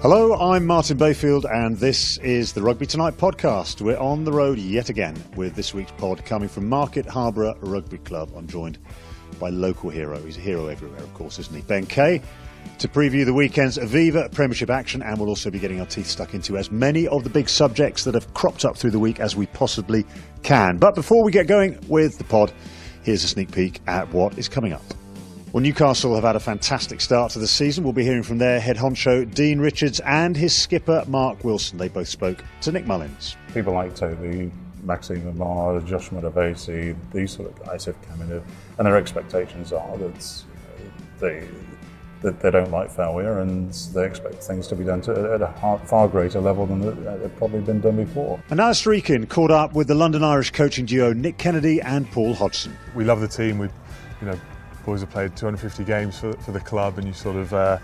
Hello, I'm Martin Bayfield, and this is the Rugby Tonight podcast. We're on the road yet again with this week's pod coming from Market Harborough Rugby Club. I'm joined by local hero. He's a hero everywhere, of course, isn't he? Ben Kay to preview the weekend's Aviva Premiership action, and we'll also be getting our teeth stuck into as many of the big subjects that have cropped up through the week as we possibly can. But before we get going with the pod, here's a sneak peek at what is coming up. Well, Newcastle have had a fantastic start to the season. We'll be hearing from their head honcho, Dean Richards, and his skipper, Mark Wilson. They both spoke to Nick Mullins. People like Toby, Maxime Mermoz, Josh Matavesi, these sort of guys have come in, and their expectations are that they that they don't like failure and they expect things to be done to, at a far greater level than they've probably been done before. And Alastair Eykyn caught up with the London Irish coaching duo Nick Kennedy and Paul Hodgson. We love the team. We, you know, boys have played 250 games for, for the club, and you sort of uh,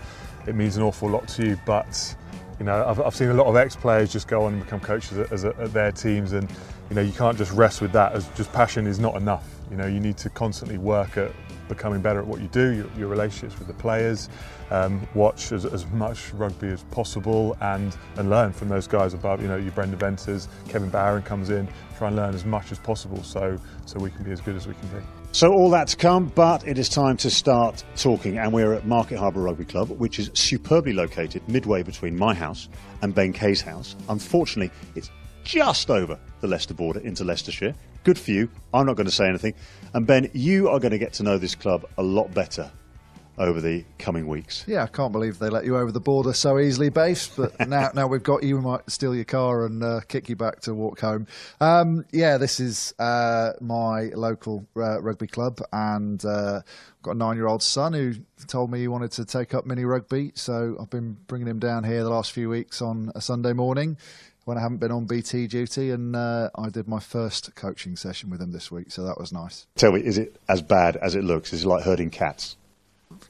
it means an awful lot to you. But you know, I've, I've seen a lot of ex-players just go on and become coaches at, a, at their teams, and you know, you can't just rest with that. As just passion is not enough. You know, you need to constantly work at becoming better at what you do, your, your relationships with the players, um, watch as, as, much rugby as possible, and and learn from those guys above. You know, your Brendan Venters, Kevin Barron comes in, try and learn as much as possible, so so we can be as good as we can be. So all that to come, but it is time to start talking, and we're at Market Harborough Rugby Club, which is superbly located midway between my house and Ben Kay's house. Unfortunately, it's just over the Leicester border into Leicestershire. Good for you. I'm not going to say anything. And Ben, you are going to get to know this club a lot better over the coming weeks. Yeah, I can't believe they let you over the border so easily, Base. But now, now we've got you, we might steal your car and uh, kick you back to walk home. Um, yeah, this is uh, my local uh, rugby club, and uh, I've got a nine-year-old son who told me he wanted to take up mini rugby. So I've been bringing him down here the last few weeks on a Sunday morning when I haven't been on BT duty, and uh, I did my first coaching session with him this week, so that was nice. Tell me, is it as bad as it looks? Is it like herding cats?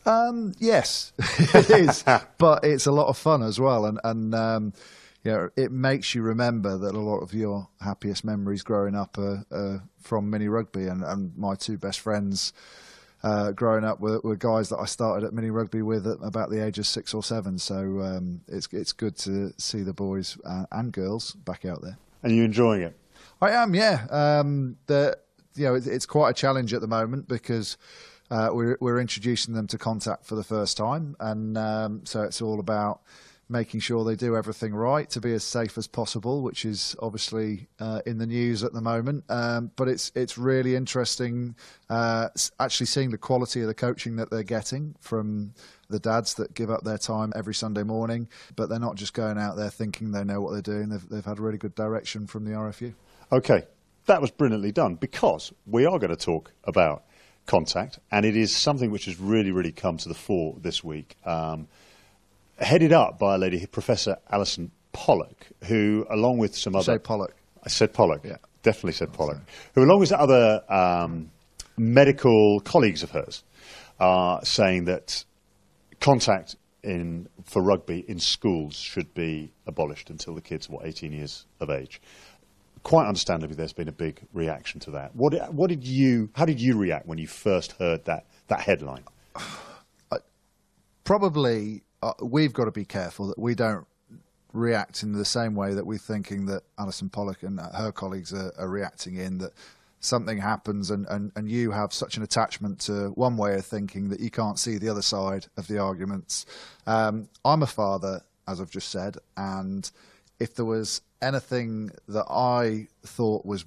Um, yes, it is, but it's a lot of fun as well, and and um, you know, it makes you remember that a lot of your happiest memories growing up are, are from mini rugby, and, and my two best friends. Uh, growing up were, were, guys that I started at mini rugby with at about the age of six or seven. So um, it's it's good to see the boys uh, and girls back out there. And you enjoying it? I am, yeah. Um, the you know it's, it's quite a challenge at the moment because uh, we're, we're introducing them to contact for the first time, and um, so it's all about making sure they do everything right to be as safe as possible, which is obviously uh, in the news at the moment. Um, but it's it's really interesting uh, actually seeing the quality of the coaching that they're getting from the dads that give up their time every Sunday morning. But they're not just going out there thinking they know what they're doing. They've they've had really good direction from the RFU. Okay, that was brilliantly done because we are going to talk about contact, and it is something which has really, really come to the fore this week. Um, headed up by a lady, Professor Allyson Pollock, who, along with some other. Say Pollock. I said Pollock. Yeah. Definitely said Pollock. Who, along with other um, medical colleagues of hers, are saying that contact in for rugby in schools should be abolished until the kids are what 18 years of age quite understandably, there's been a big reaction to that. What, what did you, how did you react when you first heard that, that headline? Probably, uh, we've got to be careful that we don't react in the same way that we're thinking that Allyson Pollock and her colleagues are, are reacting in that something happens and, and, and you have such an attachment to one way of thinking that you can't see the other side of the arguments. Um, I'm a father, as I've just said, and if there was anything that I thought was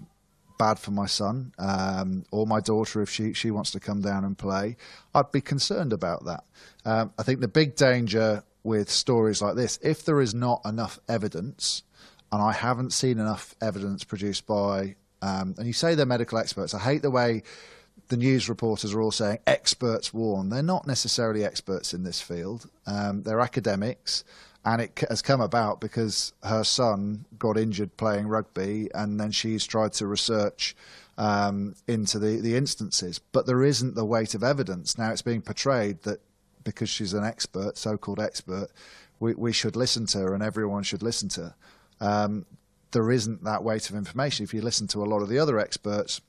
bad for my son um, or my daughter if she, she wants to come down and play, I'd be concerned about that. Um, I think the big danger with stories like this, if there is not enough evidence, and I haven't seen enough evidence produced by, um, and you say they're medical experts. I hate the way the news reporters are all saying experts warn. They're not necessarily experts in this field. Um, they're academics and it has come about because her son got injured playing rugby, and then she's tried to research um, into the, the instances. But there isn't the weight of evidence. Now it's being portrayed that because she's an expert, so called expert, we, we should listen to her and everyone should listen to her. Um, there isn't that weight of information. If you listen to a lot of the other experts,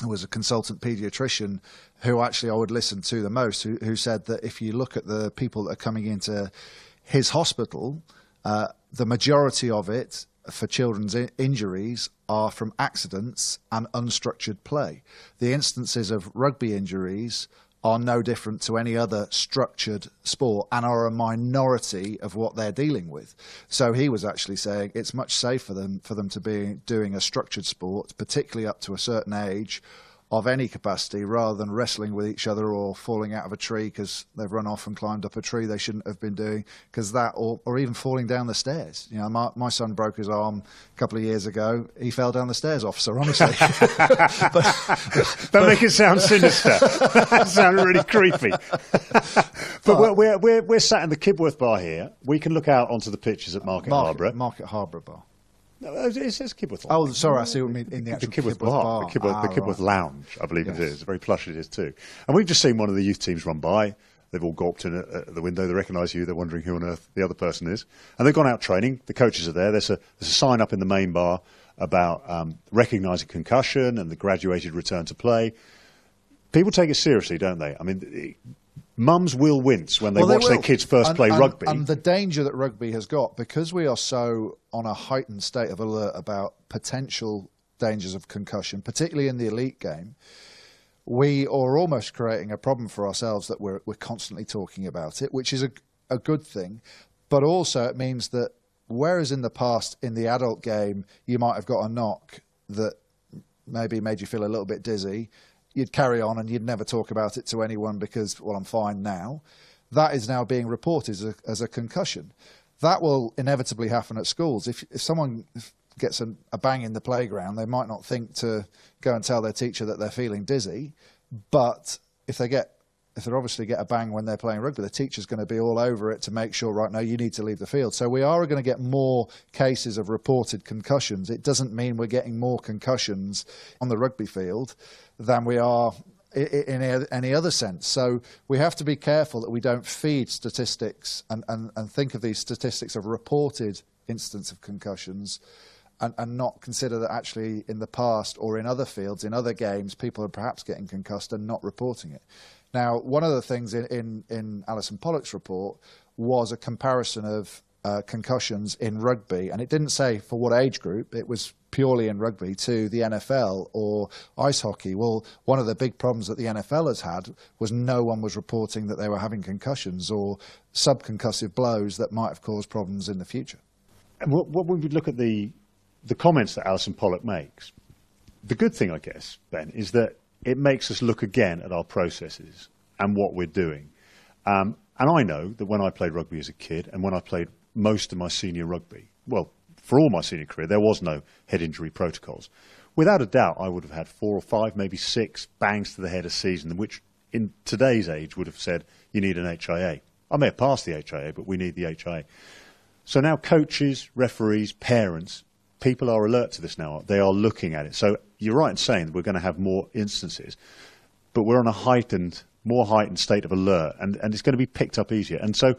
there was a consultant pediatrician who actually I would listen to the most, who, who said that if you look at the people that are coming into his hospital, uh, the majority of it for children's injuries are from accidents and unstructured play. The instances of rugby injuries are no different to any other structured sport and are a minority of what they're dealing with. So he was actually saying it's much safer than for them to be doing a structured sport, particularly up to a certain age of any capacity rather than wrestling with each other or falling out of a tree because they've run off and climbed up a tree they shouldn't have been doing because that or, or even falling down the stairs. You know my, my son broke his arm a couple of years ago. He fell down the stairs officer honestly. But, don't make it sound sinister. That sounds really creepy. But, we're, we're, we're, we're sat in the Kibworth bar here. We can look out onto the pitches at Market, Market Harborough. Market Harborough bar no, it says Kibworth. Oh, sorry, I see what you mean in the actual the Kibworth, Kibworth bar, bar. the Kibworth, Ah, the Kibworth right. Lounge, I believe Yes. it is. Very plush it is too. And we've just seen one of the youth teams run by. They've all gawped in at, the window. They recognise you. They're wondering who on earth the other person is. And they've gone out training. The coaches are there. There's a, there's a sign up in the main bar about um, recognising concussion and the graduated return to play. People take it seriously, don't they? I mean, mums will wince when they Well, watch their kids first And- play and- rugby. And the danger that rugby has got, because we are so on a heightened state of alert about potential dangers of concussion, particularly in the elite game, we are almost creating a problem for ourselves that we're, we're constantly talking about it, which is a, a good thing. But also, it means that whereas in the past, in the adult game, you might have got a knock that maybe made you feel a little bit dizzy, you'd carry on and you'd never talk about it to anyone because, well, I'm fine now. That is now being reported as a, as a concussion. That will inevitably happen at schools. If, if someone gets a, a bang in the playground, they might not think to go and tell their teacher that they're feeling dizzy, but if they get if they obviously get a bang when they're playing rugby, the teacher's going to be all over it to make sure, right, now, you need to leave the field. So we are going to get more cases of reported concussions. It doesn't mean we're getting more concussions on the rugby field than we are in, any other sense. So we have to be careful that we don't feed statistics and, and, and think of these statistics of reported instances of concussions and, and, not consider that actually in the past or in other fields, in other games, people are perhaps getting concussed and not reporting it. Now, one of the things in, in, in Allyson Pollock's report was a comparison of uh, concussions in rugby, and it didn't say for what age group, it was purely in rugby to the NFL or ice hockey. Well, one of the big problems that the NFL has had was no one was reporting that they were having concussions or subconcussive blows that might have caused problems in the future. And what, what would we look at the the comments that Allyson Pollock makes? The good thing, I guess, Ben, is that it makes us look again at our processes and what we're doing. Um, and I know that when I played rugby as a kid and when I played most of my senior rugby, well, for all my senior career, there was no head injury protocols. Without a doubt, I would have had four or five, maybe six bangs to the head a season, which in today's age would have said you need an HIA. I may have passed the HIA, but we need the HIA. So now coaches, referees, parents, people are alert to this now. They are looking at it. So you're right in saying we're going to have more instances, but we're on a heightened, more heightened state of alert, and, and it's going to be picked up easier. And so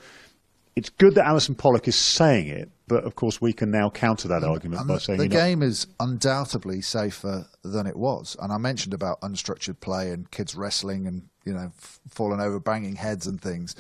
it's good that Allyson Pollock is saying it, but of course we can now counter that and, argument and by the, saying the game is undoubtedly safer than it was. And I mentioned about unstructured play and kids wrestling and you know f- falling over, banging heads and things.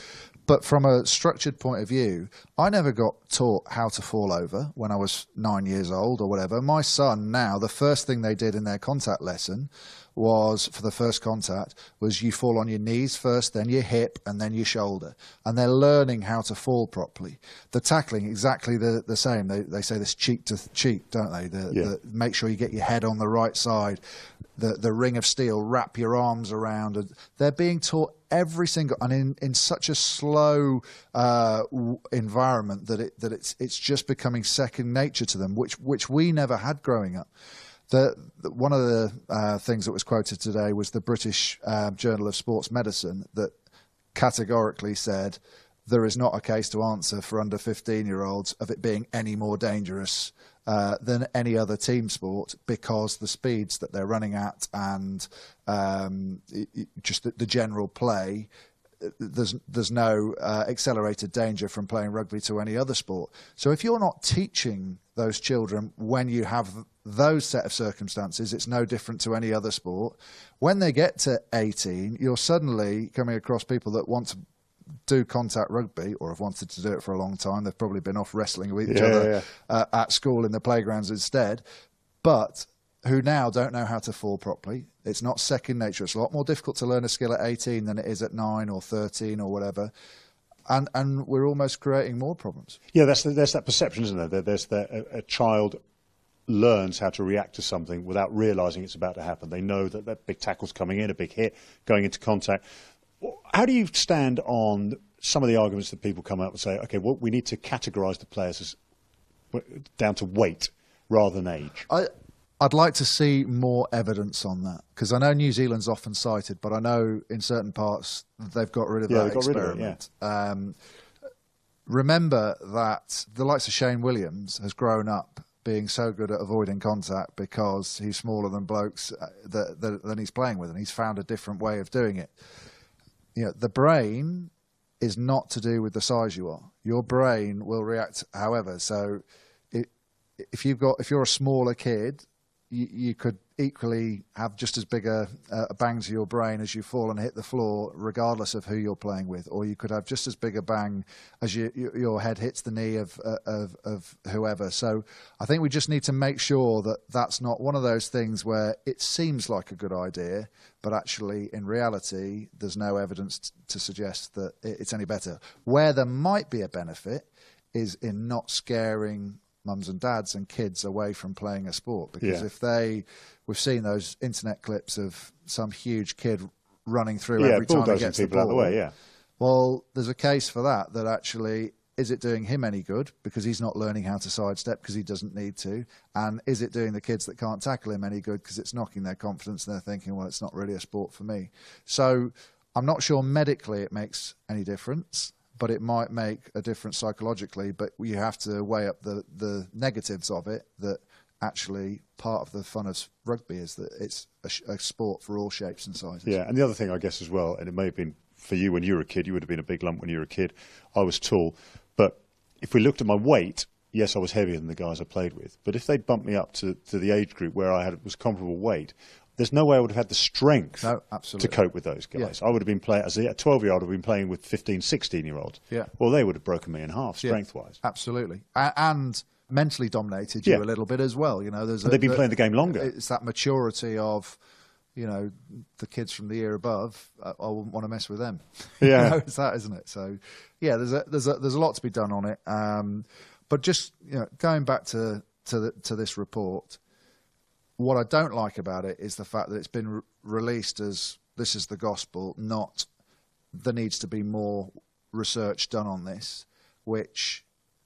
But from a structured point of view, I never got taught how to fall over when I was nine years old or whatever. My son now, the first thing they did in their contact lesson was for the first contact was you fall on your knees first, then your hip, and then your shoulder. And they're learning how to fall properly. The tackling exactly the, the same. They, they say this cheek to cheek, don't they? The, yeah. the, make sure you get your head on the right side. The, the ring of steel, wrap your arms around. And they're being taught every single and in, in such a slow uh, environment that it that it's it's just becoming second nature to them, which which we never had growing up. The, the, one of the uh, things that was quoted today was the British uh, Journal of Sports Medicine that categorically said there is not a case to answer for under 15 year olds of it being any more dangerous uh, than any other team sport because the speeds that they're running at and um, it, it, just the, the, general play there's there's no uh, accelerated danger from playing rugby to any other sport. So if you're not teaching those children when you have those set of circumstances, it's no different to any other sport. When they get to 18, you're suddenly coming across people that want to do contact rugby or have wanted to do it for a long time. They've probably been off wrestling with each yeah, other yeah. Uh, at school in the playgrounds instead. But who now don't know how to fall properly. It's not second nature. It's a lot more difficult to learn a skill at 18 than it is at 9 or 13 or whatever. And, and we're almost creating more problems. Yeah, that's the, there's that perception, isn't there? There's that a, a child learns how to react to something without realizing it's about to happen. They know that that big tackle's coming in, a big hit, going into contact. How do you stand on some of the arguments that people come up and say, okay, well, we need to categorize the players as down to weight rather than age? I, I'd like to see more evidence on that because I know New Zealand's often cited, but I know in certain parts they've got rid of yeah, that experiment. It, yeah. um, remember that the likes of Shane Williams has grown up being so good at avoiding contact because he's smaller than blokes uh, that, that, than he's playing with, and he's found a different way of doing it. You know, the brain is not to do with the size you are. Your brain will react however. So, it, if you've got if you're a smaller kid you, you could equally have just as big a, a, bang to your brain as you fall and hit the floor, regardless of who you're playing with, or you could have just as big a bang as you, you, your head hits the knee of, uh, of, of whoever. So I think we just need to make sure that that's not one of those things where it seems like a good idea, but actually in reality there's no evidence to suggest that it's any better. Where there might be a benefit is in not scaring mums and dads and kids away from playing a sport because yeah. if they we've seen those internet clips of some huge kid running through yeah, every time he gets the ball. The way, yeah. Well, there's a case for that. That actually is it doing him any good because he's not learning how to sidestep because he doesn't need to, and is it doing the kids that can't tackle him any good because it's knocking their confidence and they're thinking, well, it's not really a sport for me. So I'm not sure medically it makes any difference but it might make a difference psychologically. But you have to weigh up the, the negatives of it that actually part of the fun of rugby is that it's a, a, sport for all shapes and sizes. Yeah, and the other thing I guess as well, and it may have been for you when you were a kid, you would have been a big lump when you were a kid. I was tall, but if we looked at my weight, yes, I was heavier than the guys I played with. But if they bumped me up to, to the age group where I had was comparable weight, there's no way I would have had the strength no, to cope with those guys. Yeah. I would have been playing as a 12 year old. I would have been playing with 15, 16 year olds. Yeah. Well, they would have broken me in half strength wise. Yeah, absolutely, and mentally dominated you yeah. a little bit as well. You know, there's a, they've been the, playing the game longer. It's that maturity of. You know, the kids from the year above, I, I wouldn't want to mess with them. Yeah, you know, it's that, isn't it? So, yeah, there's a there's a there's a lot to be done on it. Um, but just you know, going back to to the, to this report, what I don't like about it is the fact that it's been re- released as this is the gospel, not there needs to be more research done on this, which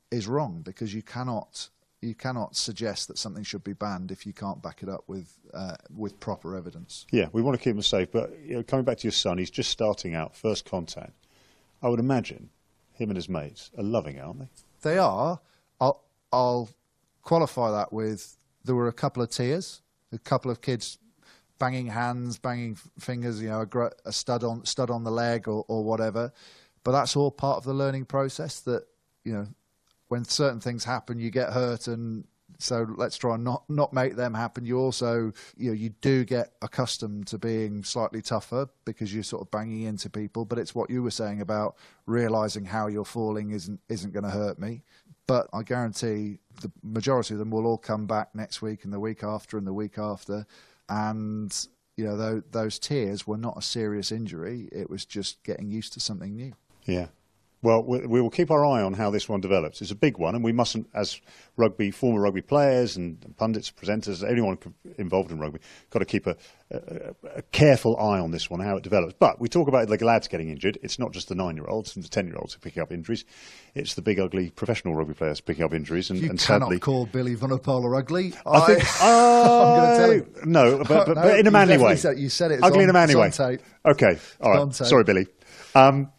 is wrong because you cannot you cannot suggest that something should be banned if you can't back it up with uh, with proper evidence. Yeah, we want to keep him safe, but you know, coming back to your son, he's just starting out, first contact. I would imagine him and his mates are loving it, aren't they? They are. I'll, I'll qualify that with there were a couple of tears a couple of kids banging hands, banging fingers, you know, a, a stud on stud on the leg or, or whatever. But that's all part of the learning process. That you know, when certain things happen, you get hurt, and so let's try and not not make them happen. You also, you know, you do get accustomed to being slightly tougher because you're sort of banging into people. But it's what you were saying about realizing how you're falling isn't isn't going to hurt me. But I guarantee the majority of them will all come back next week and the week after and the week after. And, you know, those, those tears were not a serious injury. It was just getting used to something new. Yeah. Well, we will keep our eye on how this one develops. It's a big one, and we mustn't, as rugby former rugby players and pundits, presenters, anyone involved in rugby, got to keep a, a, a, careful eye on this one, how it develops. But we talk about the lads getting injured. It's not just the nine-year-olds and the ten-year-olds who are picking up injuries. It's the big, ugly professional rugby players picking up injuries. And, you and cannot sadly, call Billy Vunipola ugly. I, I think. Oh, I'm going to tell you. No, but, but, no, but in a manly way. Said, you said it. Ugly on, in a manly way. Okay. All right. Sorry, Billy. Um,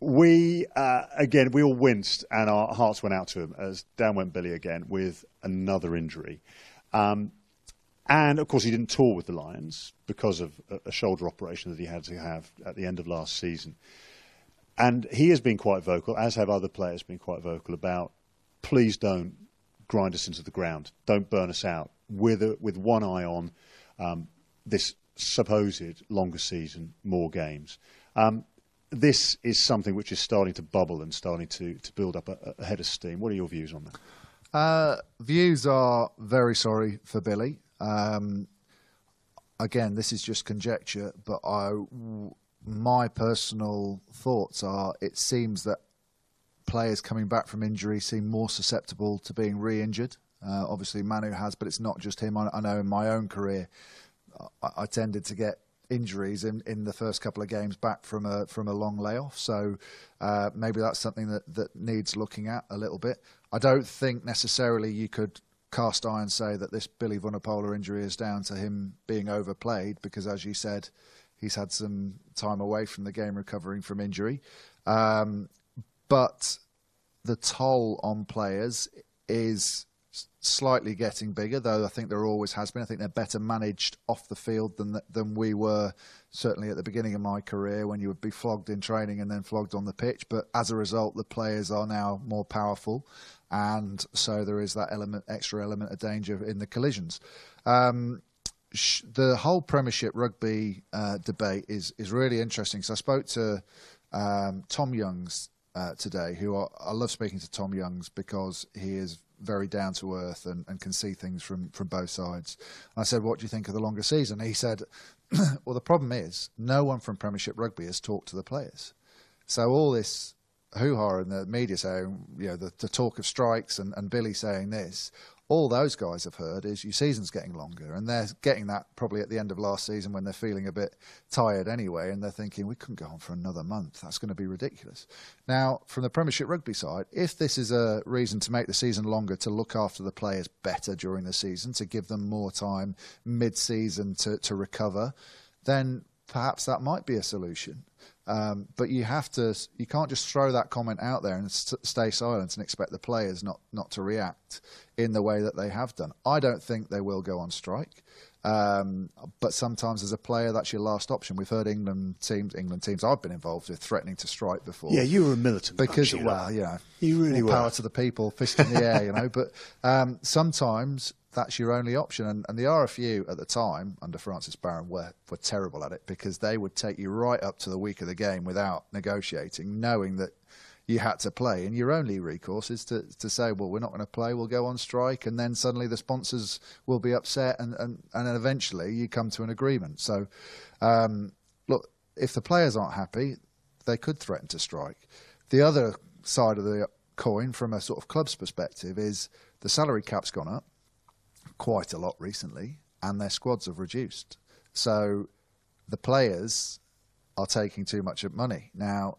we uh, again we all winced and our hearts went out to him as down went Billy again with another injury. Um, and of course, he didn't tour with the Lions because of a, shoulder operation that he had to have at the end of last season. And he has been quite vocal, as have other players been quite vocal about please don't grind us into the ground, don't burn us out with a, with one eye on um, this supposed longer season, more games. Um, this is something which is starting to bubble and starting to, to build up a, a head of steam. What are your views on that? Uh, views are very sorry for Billy. Um, again, this is just conjecture, but I, my personal thoughts are it seems that players coming back from injury seem more susceptible to being re-injured. Uh, obviously, Manu has, but it's not just him. I, I know in my own career, I, I tended to get injuries in, in the first couple of games back from a from a long layoff. So uh, maybe that's something that, that needs looking at a little bit. I don't think necessarily you could cast iron say that this Billy Vunipola injury is down to him being overplayed because, as you said, he's had some time away from the game recovering from injury. Um, but the toll on players is slightly getting bigger, though I think there always has been. I think they're better managed off the field than than we were certainly at the beginning of my career when you would be flogged in training and then flogged on the pitch. But as a result, the players are now more powerful, and so there is that element, extra element of danger in the collisions. Um, the whole Premiership rugby uh, debate is is really interesting. So I spoke to um, Tom Youngs uh, today, who I, I love speaking to Tom Youngs because he is very down to earth and, and can see things from, from both sides. And I said, What do you think of the longer season? He said, Well, the problem is no one from Premiership Rugby has talked to the players. So all this hoo ha in the media saying, you know, the, the talk of strikes and, and Billy saying this, all those guys have heard is your season's getting longer, and they're getting that probably at the end of last season when they're feeling a bit tired anyway, and they're thinking we couldn't go on for another month. That's going to be ridiculous. Now, from the Premiership Rugby side, if this is a reason to make the season longer, to look after the players better during the season, to give them more time mid-season to, to recover, then perhaps that might be a solution. Um, but you have to, you can't just throw that comment out there and st- stay silent and expect the players not, not to react in the way that they have done. I don't think they will go on strike. Um, but sometimes as a player, that's your last option. We've heard England teams, England teams I've been involved with threatening to strike before. Yeah, you were a militant because bunch, you well, know. you know, You really all were. power to the people, fist in the air, you know. But um, sometimes that's your only option. And, and the RFU at the time under Francis Baron were were terrible at it because they would take you right up to the week of the game without negotiating, knowing that you had to play, and your only recourse is to, to say, well, we're not going to play, we'll go on strike, and then suddenly the sponsors will be upset, and, and, and eventually you come to an agreement. So, um, look, if the players aren't happy, they could threaten to strike. The other side of the coin, from a sort of club's perspective, is the salary cap's gone up quite a lot recently, and their squads have reduced. So the players are taking too much of money. Now,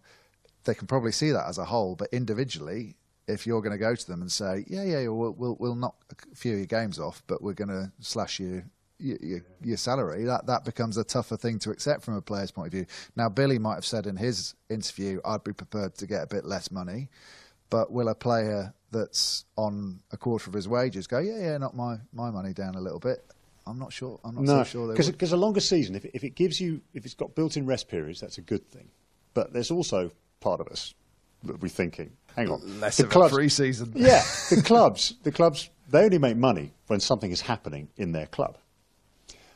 they can probably see that as a whole, but individually, if you're going to go to them and say, "Yeah, yeah, we'll we'll, we'll knock a few of your games off, but we're going to slash you." Your, your, salary that that becomes a tougher thing to accept from a player's point of view. Now, Billy might have said in his interview, "I'd be prepared to get a bit less money," but will a player that's on a quarter of his wages go, "Yeah, yeah, knock my, my money down a little bit"? I'm not sure. I'm not No, so sure because a longer season, if, if it gives you, if it's got built-in rest periods, that's a good thing. But there's also part of us that we're thinking, hang on, Less the of a clubs, pre-season. yeah, the clubs, the clubs, they only make money when something is happening in their club.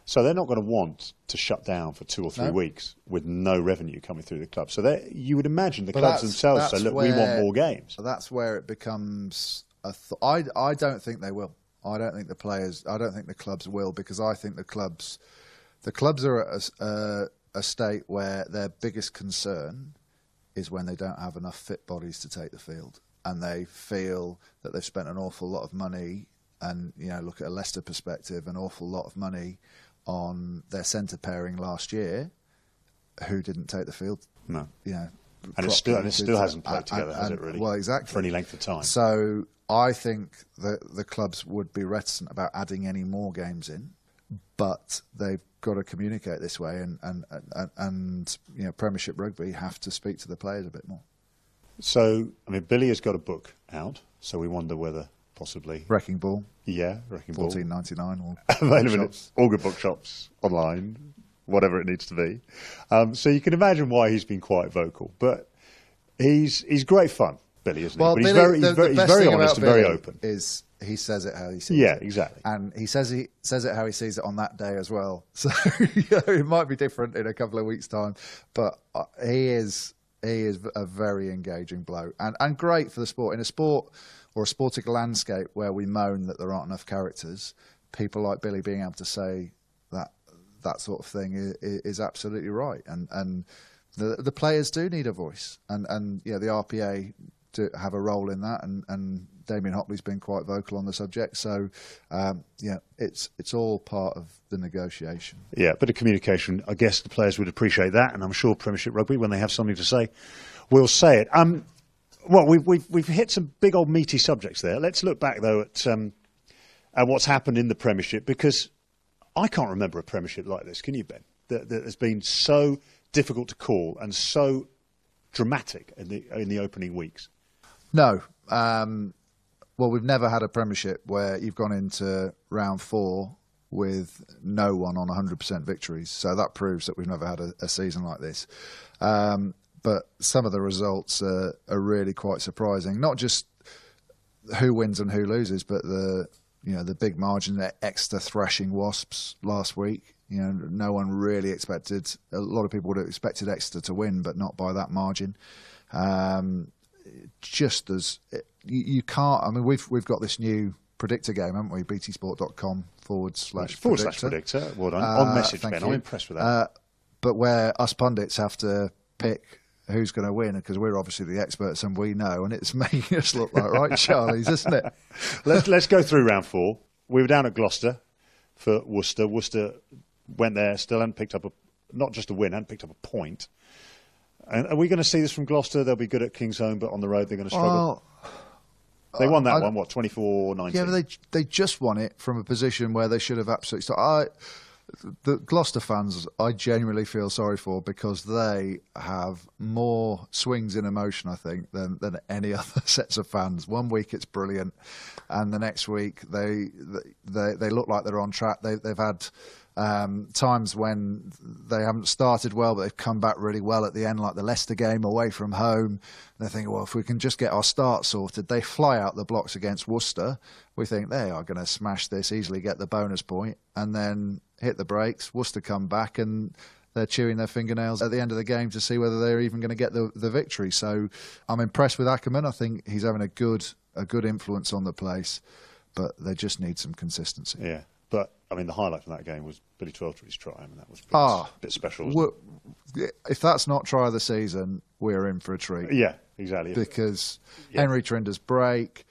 So they're not going to want to shut down for two or three No. weeks with no revenue coming through the club. So you would imagine the But clubs themselves say, look, we want more games. That's where it becomes a. Th- I I don't think they will. I don't think the players. I don't think the clubs will because I think the clubs, the clubs are at a, s- uh, a state where their biggest concern is when they don't have enough fit bodies to take the field, and they feel that they've spent an awful lot of money. And you know, look at a Leicester perspective, an awful lot of money on their centre pairing last year, who didn't take the field. No. You know, And it still, and it still hasn't played and- together, has and- it really? Well, exactly. For any length of time. So I think that the clubs would be reticent about adding any more games in, but they've got to communicate this way, and and and, and you know, Premiership rugby have to speak to the players a bit more. So, I mean, Billy has got a book out, so we wonder whether possibly, Wrecking Ball, yeah, Wrecking Ball, fourteen ninety nine, or available at bookshops. all good bookshops online, whatever it needs to be. Um, so you can imagine why he's been quite vocal, but he's he's great fun, Billy, isn't Well, he? But he's Billy, very the, very, the he's very honest and very open. Is he says it how he sees Yeah, it. Yeah, exactly. and he says he says it how he sees it on that day as well. So you know, it might be different in a couple of weeks' time, but uh, he is he is a very engaging bloke and and great for the sport in a sport or a sporting landscape where we moan that there aren't enough characters. People like Billy being able to say that that sort of thing is, is absolutely right, and and the the players do need a voice, and and yeah, the RPA to have a role in that, and and Damian Hopley's been quite vocal on the subject, so um, yeah, it's it's all part of the negotiation. Yeah, bit of communication. I guess the players would appreciate that, and I'm sure Premiership Rugby, when they have something to say, will say it. Um, well, we've, we've we've hit some big old meaty subjects there. Let's look back though at um, at what's happened in the Premiership because I can't remember a Premiership like this. Can you, Ben? That, that has been so difficult to call and so dramatic in the in the opening weeks. No. Um, well, we've never had a Premiership where you've gone into round four with no one on 100% victories. So that proves that we've never had a, a season like this. Um, but some of the results are, are really quite surprising. Not just who wins and who loses, but the you know the big margin that Exeter thrashing Wasps last week. You know, no one really expected. A lot of people would have expected Exeter to win, but not by that margin. Um, just as you, you can't. I mean, we've we've got this new predictor game, haven't we? BTsport.com forward slash Forward slash predictor. Well done. Uh, On message, Ben. you. I'm impressed with that. Uh, but where us pundits have to pick who's going to win because we're obviously the experts and we know, and it's making us look like right Charlies, isn't it? let's let's go through round four. We were down at Gloucester for Worcester. Worcester went there, still hadn't picked up a not just a win, hadn't picked up a point. And are we going to see this from Gloucester? They'll be good at Kingsholm, but on the road they're going to struggle. Well, they won uh, that I- one, what, 24 19? Yeah, but they they just won it from a position where they should have absolutely. So I, the Gloucester fans, I genuinely feel sorry for because they have more swings in emotion, I think, than, than any other sets of fans. One week it's brilliant, and the next week they they they look like they're on track. They, they've had um, times when they haven't started well, but they've come back really well at the end, like the Leicester game away from home. They think, well, if we can just get our start sorted, they fly out the blocks against Worcester. We think they are going to smash this, easily get the bonus point, and then hit the brakes. Worcester come back and they're chewing their fingernails at the end of the game to see whether they're even going to get the, the victory. So I'm impressed with Ackermann. I think he's having a good a good influence on the place, but they just need some consistency. Yeah. I mean, the highlight from that game was Billy Twelvetree's try. I mean, that was a bit, ah, bit special. If that's not try of the season, we're in for a treat. Yeah, exactly. Because yeah. Henry Trinder's break,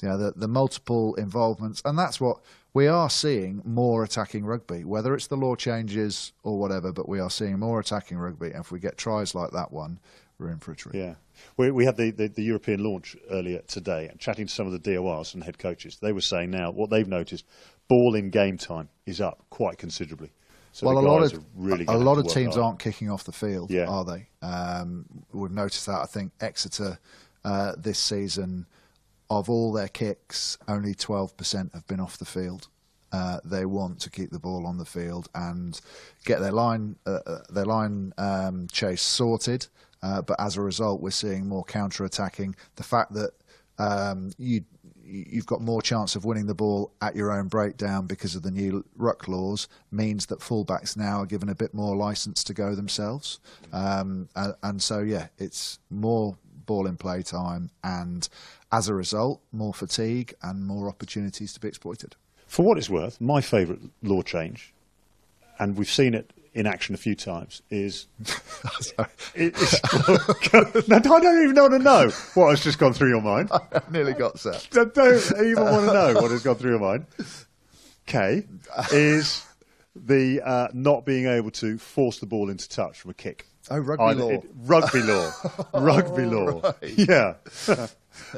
you know, the, the multiple involvements, and that's what we are seeing more attacking rugby, whether it's the law changes or whatever, but we are seeing more attacking rugby. And if we get tries like that one, in for a treat. Yeah. We, we had the, the, the, European launch earlier today, and chatting to some of the DORs and head coaches, they were saying now what they've noticed ball in game time is up quite considerably. So well, a lot of really a lot of teams hard. aren't kicking off the field, yeah. are they? Um, we've noticed that. I think Exeter uh, this season, of all their kicks, only 12% have been off the field. Uh, they want to keep the ball on the field and get their line uh, uh their line um, chase sorted. Uh, but as a result, we're seeing more counter attacking. The fact that um, you you've got more chance of winning the ball at your own breakdown because of the new ruck laws means that fullbacks now are given a bit more license to go themselves. Um, and, and, so, yeah, it's more ball in play time, and as a result, more fatigue and more opportunities to be exploited. For what it's worth, my favourite law change, and we've seen it in action a few times is. it's, I don't even want to know what has just gone through your mind. I nearly got set. I don't even want to know what has gone through your mind. K is the uh, not being able to force the ball into touch from a kick. Oh, rugby I, law. It, rugby law. rugby oh, law. Right. Yeah.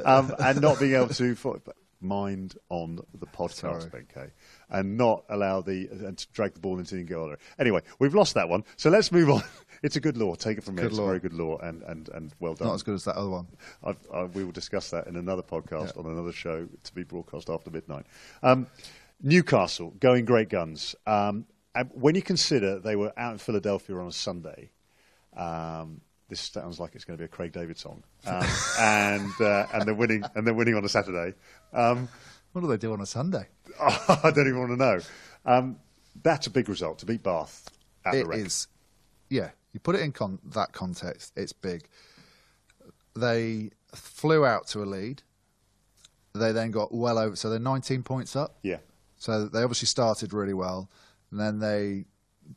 um, and not being able to. mind on the podcast, Ben Kay and not allow the and to drag the ball into the goal. area. Anyway, we've lost that one, so let's move on. It's a good law. Take it from me. Good it's law. a very good law, and, and, and well done. Not as good as that other one. I, we will discuss that in another podcast yeah. on another show to be broadcast after midnight. Um, Newcastle going great guns. Um, when you consider they were out in Philadelphia on a Sunday, um, this sounds like it's going to be a Craig David song, um, and uh, and they're winning and they're winning on a Saturday. Um, what do they do on a Sunday? Oh, I don't even want to know. Um, that's a big result to beat Bath at it the Rec. is. Yeah, you put it in con- that context, it's big. They flew out to a lead. They then got well over, so they're 19 points up. Yeah. So they obviously started really well, and then they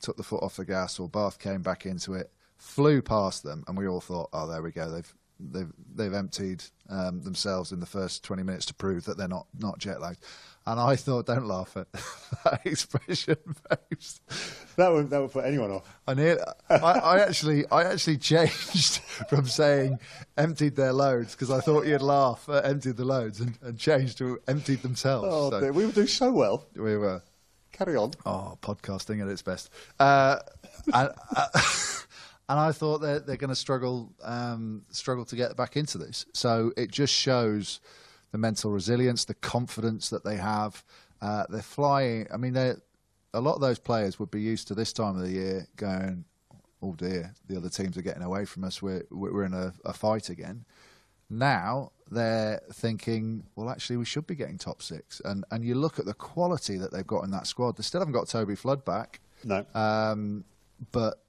took the foot off the gas, or Bath came back into it, flew past them, and we all thought, oh, there we go, they've they've they've emptied um, themselves in the first 20 minutes to prove that they're not not jet lagged. And I thought, don't laugh at that expression, babes. That would that would put anyone off. I, near, I, I actually I actually changed from saying emptied their loads because I thought you'd laugh at emptied the loads and, and changed to emptied themselves. Oh, so, we were doing so well. We were. Carry on. Oh, podcasting at its best. Uh, and, uh, and I thought they're, they're going to struggle um, struggle to get back into this. So it just shows the mental resilience, the confidence that they have. Uh, they're flying. I mean, a lot of those players would be used to this time of the year going, "Oh dear, the other teams are getting away from us. We're we're in a, a fight again." Now they're thinking, well, actually, we should be getting top six. And and you look at the quality that they've got in that squad. They still haven't got Toby Flood back. No. Um, but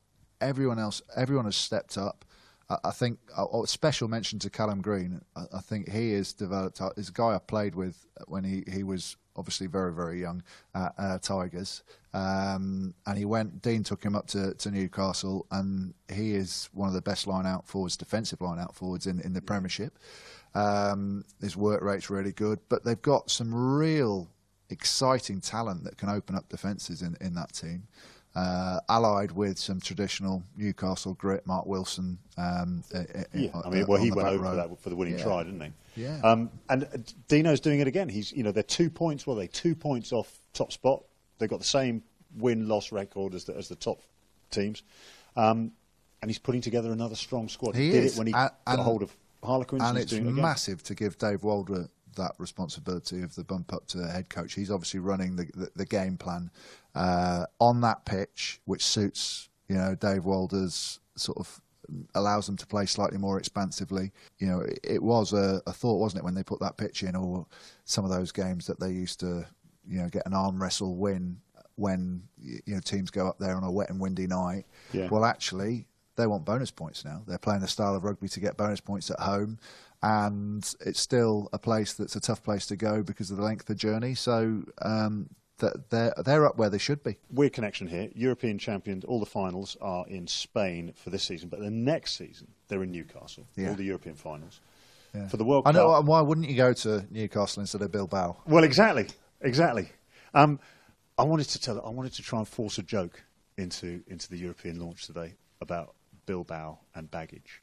everyone else, everyone has stepped up. I, I think a, a, special mention to Calum Green. I, I think he has developed. He's a guy I played with when he, he was obviously very very young at uh, Tigers, um, and he went. Dean took him up to, to Newcastle, and he is one of the best line out forwards, defensive line out forwards in, in the Premiership. Um, his work rate's really good, but they've got some real exciting talent that can open up defences in, in that team uh, allied with some traditional Newcastle grit, Mark Wilson. Um, yeah, I mean, well, he went over for, that, for the winning yeah. try, didn't he? Yeah. Um, and uh, Dino's doing it again. He's, you know, they're two points. Well, they two points off top spot. They've got the same win loss record as the, as the top teams. Um, and he's putting together another strong squad. He did is. it when he And- got and- hold of Harlequins. and he's it's doing it massive to give Dave Walder that responsibility of the bump up to head coach. He's obviously running the the, the game plan uh, on that pitch, which suits you know Dave Walder's sort of allows them to play slightly more expansively. You know, it, it was a, a thought, wasn't it, when they put that pitch in, or some of those games that they used to you know get an arm wrestle win when you know teams go up there on a wet and windy night. Yeah. Well, actually, they want bonus points now. They're playing the style of rugby to get bonus points at home, and it's still a place that's a tough place to go because of the length of the journey. So um, that they're they're up where they should be. Weird connection here. European champions, all the finals are in Spain for this season, but the next season they're in Newcastle. Yeah. All the European finals. Yeah. For the World Cup I know. Cup. and Why wouldn't you go to Newcastle instead of Bilbao? Well, exactly, exactly. Um, I wanted to tell. I wanted to try and force a joke into into the European launch today about Bilbao and baggage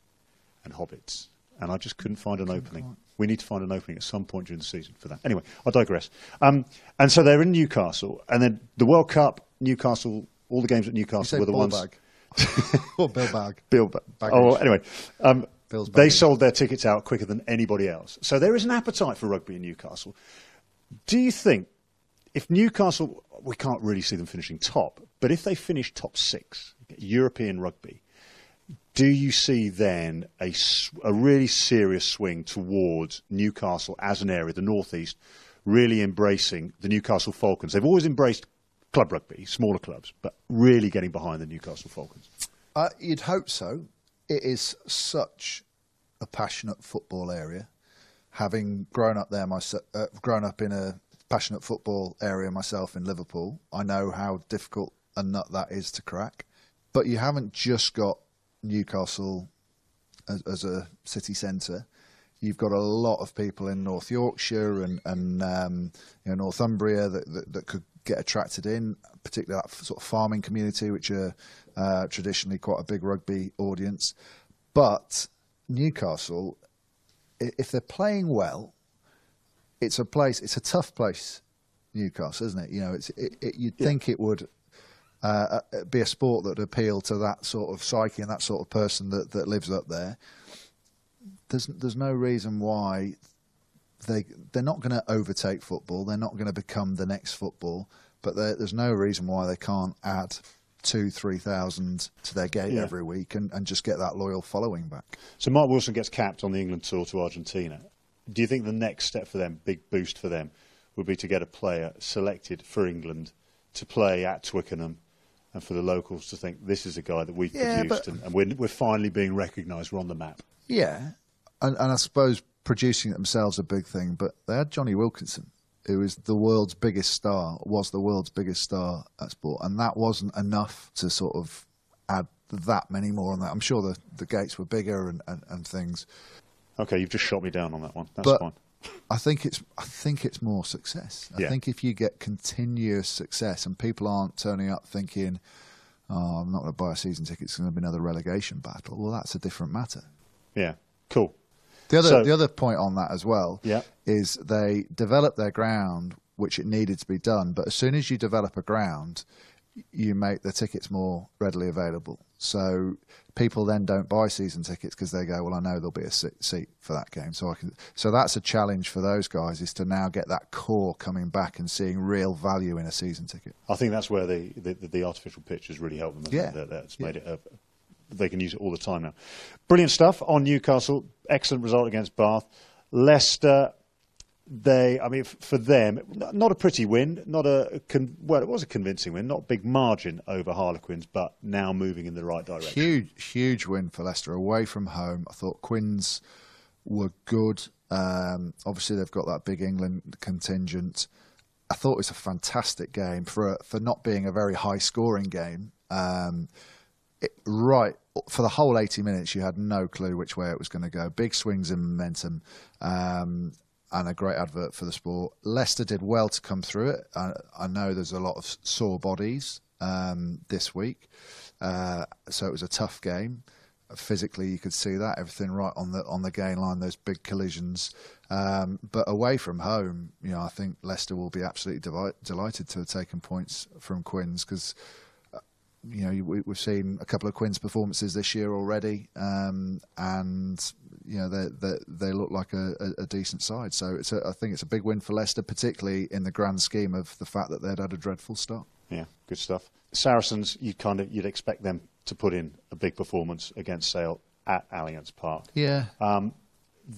and hobbits, and I just couldn't find an opening. We need to find an opening at some point during the season for that. Anyway, I digress. Um, and so they're in Newcastle, and then the World Cup, Newcastle, all the games at Newcastle were the ones. bag or Bilbao? Bill, ba- oh, anyway, um, they sold their tickets out quicker than anybody else. So there is an appetite for rugby in Newcastle. Do you think if Newcastle, we can't really see them finishing top, but if they finish top six, European rugby, do you see then a really serious swing towards Newcastle as an area, the northeast, really embracing the Newcastle Falcons? They've always embraced club rugby, smaller clubs, but really getting behind the Newcastle Falcons. Uh, you'd hope so. It is such a passionate football area. Having grown up there, myself, uh, grown up in a passionate football area myself in Liverpool, I know how difficult a nut that is to crack. But you haven't just got Newcastle as, as a city centre. You've got a lot of people in North Yorkshire and, and um, you know, Northumbria that, that, that could get attracted in, particularly that sort of farming community, which are uh, traditionally quite a big rugby audience. But Newcastle, if they're playing well, it's a place. It's a tough place, Newcastle, isn't it? You know, it's it, it, you'd think it would uh, uh, be a sport that would appeal to that sort of psyche and that sort of person that, that lives up there. There's there's no reason why they they're not going to overtake football. They're not going to become the next football. But there- there's no reason why they can't add two, three thousand to their gate Yeah. every week and, and just get that loyal following back. So Mark Wilson gets capped on the England tour to Argentina. Do you think the next step for them, big boost for them, would be to get a player selected for England to play at Twickenham and for the locals to think this is a guy that we've Yeah, produced but- and, and we're, we're finally being recognised, we're on the map? Yeah, and, and I suppose producing themselves a big thing. But they had Jonny Wilkinson, who is the world's biggest star, was the world's biggest star at sport, and that wasn't enough to sort of add that many more on that. I'm sure the the gates were bigger and, and, and things. Okay, you've just shot me down on that one. That's But- fine. I think it's I think it's more success. I Yeah. think if you get continuous success and people aren't turning up thinking, "Oh, I'm not going to buy a season ticket. It's going to be another relegation battle." Well, that's a different matter. Yeah, cool. The other So- the other point on that as well Yeah. is they developed their ground, which it needed to be done. But as soon as you develop a ground, you make the tickets more readily available. So people then don't buy season tickets because they go, well, I know there'll be a seat for that game, so I can. So that's a challenge for those guys is to now get that core coming back and seeing real value in a season ticket. I think that's where the, the, the artificial pitch has really helped them. Yeah. That, that's made it. A, they can use it all the time now. Brilliant stuff on Newcastle. Excellent result against Bath. Leicester. They, I mean, for them, not a pretty win, not a con- well, it was a convincing win, not a big margin over Harlequins, but now moving in the right direction. Huge, huge win for Leicester away from home. I thought Quins were good. Um, obviously, they've got that big England contingent. I thought it was a fantastic game for for not being a very high scoring game. Um, it, right for the whole 80 minutes, you had no clue which way it was going to go. Big swings in momentum. Um, and a great advert for the sport. Leicester did well to come through it. I, I know there's a lot of sore bodies um, this week, uh, so it was a tough game. physically you could see that everything right on the on the gain line, those big collisions. Um, but away from home, you know, I think Leicester will be absolutely devi- delighted to have taken points from Quins because you know, we, have seen a couple of Quinn's performances this year already, um, and you know they they, they look like a, a, decent side. So it's a, I think it's a big win for Leicester, particularly in the grand scheme of the fact that they'd had a dreadful start. Yeah, good stuff. Saracens, you kind of you'd expect them to put in a big performance against Sale at Allianz Park. Yeah. Um,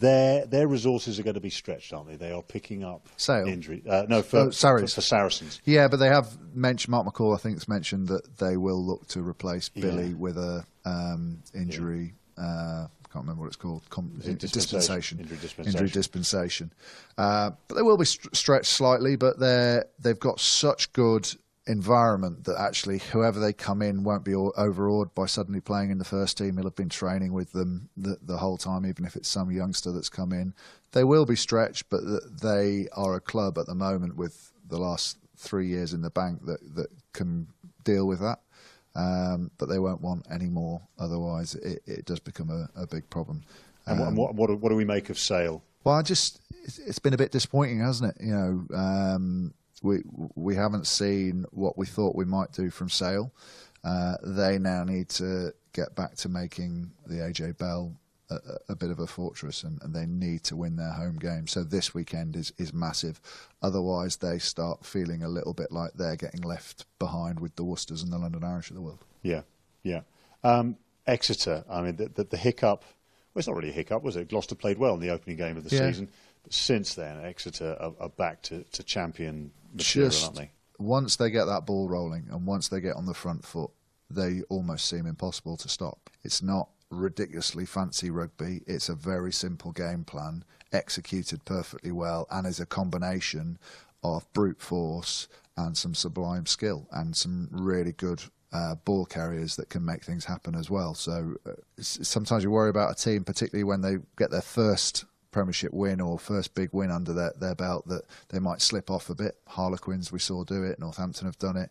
their their resources are going to be stretched, aren't they? They are picking up Sale. injury. Uh, no, for, oh, for, for, Saracens. Yeah, but they have mentioned Mark McCall. I think it's mentioned that they will look to replace Billy yeah. with a um, injury. Yeah. Uh, can't remember what it's called. Com- dispensation. dispensation. Injury dispensation. Injury dispensation. Uh, but they will be st- stretched slightly. But they they've got such good environment that actually whoever they come in won't be overawed by suddenly playing in the first team. He'll have been training with them the, the whole time, even if it's some youngster that's come in. They will be stretched, but they are a club at the moment with the last three years in the bank that, that can deal with that. Um, but they won't want any more. Otherwise, it, it does become a, a big problem. Um, and what, what, what, do we make of Sale? Well, I just it's been a bit disappointing, hasn't it? You know, um, we we haven't seen what we thought we might do from Sale. Uh, they now need to get back to making the AJ Bell a, a bit of a fortress, and, and, they need to win their home game. So this weekend is is massive. Otherwise, they start feeling a little bit like they're getting left behind with the Worcesters and the London Irish of the world. Yeah, yeah. Um, Exeter. I mean, the, the, the, hiccup. Well, it's not really a hiccup, was it? Gloucester played well in the opening game of the yeah. season. But since then, Exeter are, are back to, to champion Just they? Once they get that ball rolling and once they get on the front foot, they almost seem impossible to stop. It's not ridiculously fancy rugby. It's a very simple game plan, executed perfectly well, and is a combination of brute force and some sublime skill and some really good uh, ball carriers that can make things happen as well. So uh, sometimes you worry about a team, particularly when they get their first Premiership win or first big win under their, their belt that they might slip off a bit. Harlequins, we saw do it. Northampton have done it.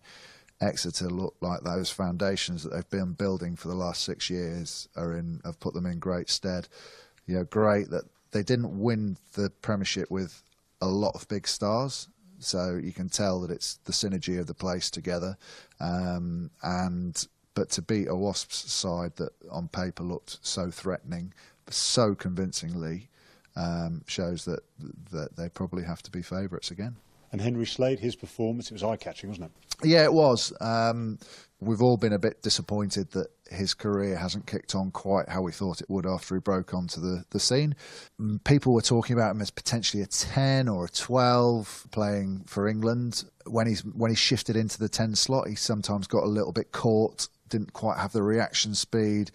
Exeter look like those foundations that they've been building for the last six years are in have put them in great stead. You know, great that they didn't win the Premiership with a lot of big stars. So you can tell that it's the synergy of the place together, um, and but to beat a Wasps side that on paper looked so threatening, so convincingly, um, shows that that they probably have to be favourites again. And Henry Slade, his performance, it was eye catching, wasn't it? Yeah, it was. Um, we've all been a bit disappointed that his career hasn't kicked on quite how we thought it would after he broke onto the, the scene. Mm, people were talking about him as potentially a 10 or a 12 playing for England. When he's when he shifted into the 10 slot, he sometimes got a little bit caught, didn't quite have the reaction speed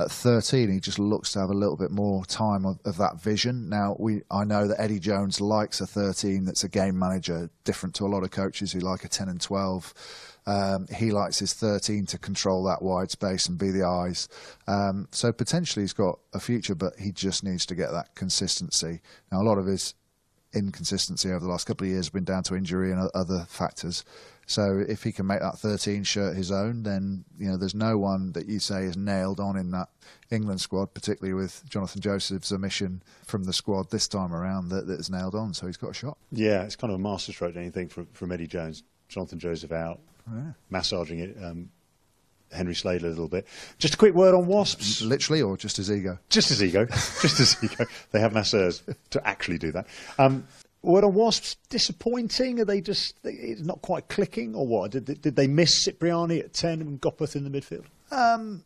at 13, he just looks to have a little bit more time of, of, that vision. Now, we I know that Eddie Jones likes a 13 that's a game manager, different to a lot of coaches who like a 10 and 12. Um, he likes his 13 to control that wide space and be the eyes. Um, so potentially he's got a future, but he just needs to get that consistency. Now, a lot of his inconsistency over the last couple of years has been down to injury and other factors. So if he can make that 13 shirt his own, then you know there's no one that you say is nailed on in that England squad, particularly with Jonathan Joseph's omission from the squad this time around that, that is nailed on. So he's got a shot. Yeah, it's kind of a masterstroke, don't you think, from, from Eddie Jones, Jonathan Joseph out, yeah. massaging it. Um, Henry Slade a little bit. Just a quick word on Wasps. Literally, or just his ego? Just his ego. just his ego. They have masseurs to actually do that. Um, word the Wasps, disappointing? Are they just it's not quite clicking, or what? Did, did they miss Cipriani at 10 and Gopperth in the midfield? Um,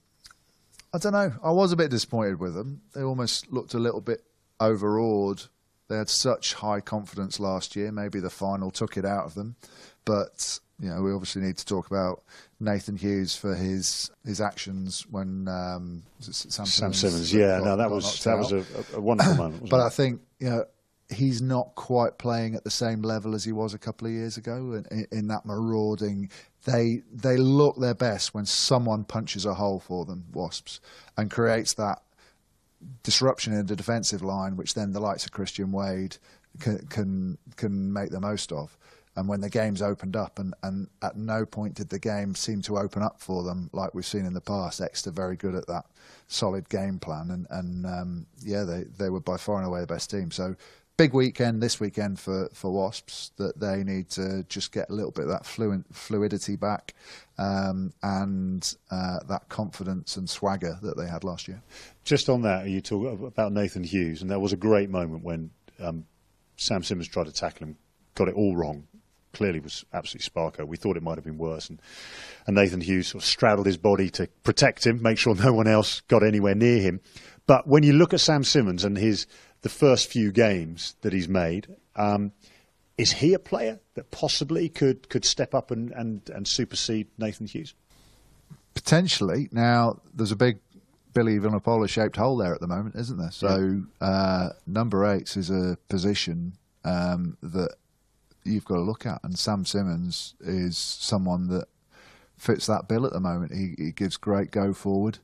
I don't know. I was a bit disappointed with them. They almost looked a little bit overawed. They had such high confidence last year. Maybe the final took it out of them. But you know, we obviously need to talk about Nathan Hughes for his his actions when um, Sam, Sam, Simmonds. yeah, got, no, that was that was a, a, wonderful moment. but it? I think you know he's not quite playing at the same level as he was a couple of years ago in, in, that marauding. They they look their best when someone punches a hole for them, Wasps, and creates that disruption in the defensive line, which then the likes of Christian Wade can can, can make the most of. and when the games opened up, and, and at no point did the game seem to open up for them like we've seen in the past. Exeter very good at that solid game plan, and, and um, yeah, they, they were by far and away the best team. So big weekend this weekend for, for Wasps that they need to just get a little bit of that fluent, fluidity back um, and uh, that confidence and swagger that they had last year. Just on that, you talk about Nathan Hughes, and there was a great moment when um, Sam Simmonds tried to tackle him, got it all wrong, clearly was absolutely sparko. We thought it might have been worse. And, and Nathan Hughes sort of straddled his body to protect him, make sure no one else got anywhere near him. But when you look at Sam Simmonds and his the first few games that he's made, um, is he a player that possibly could, could step up and, and, and supersede Nathan Hughes? Potentially. Now, there's a big Billy Vunipola shaped hole there at the moment, isn't there? So, yeah. uh, number eight is a position um, that you've got to look at. And Sam Simmonds is someone that fits that bill at the moment. He, he gives great go forward.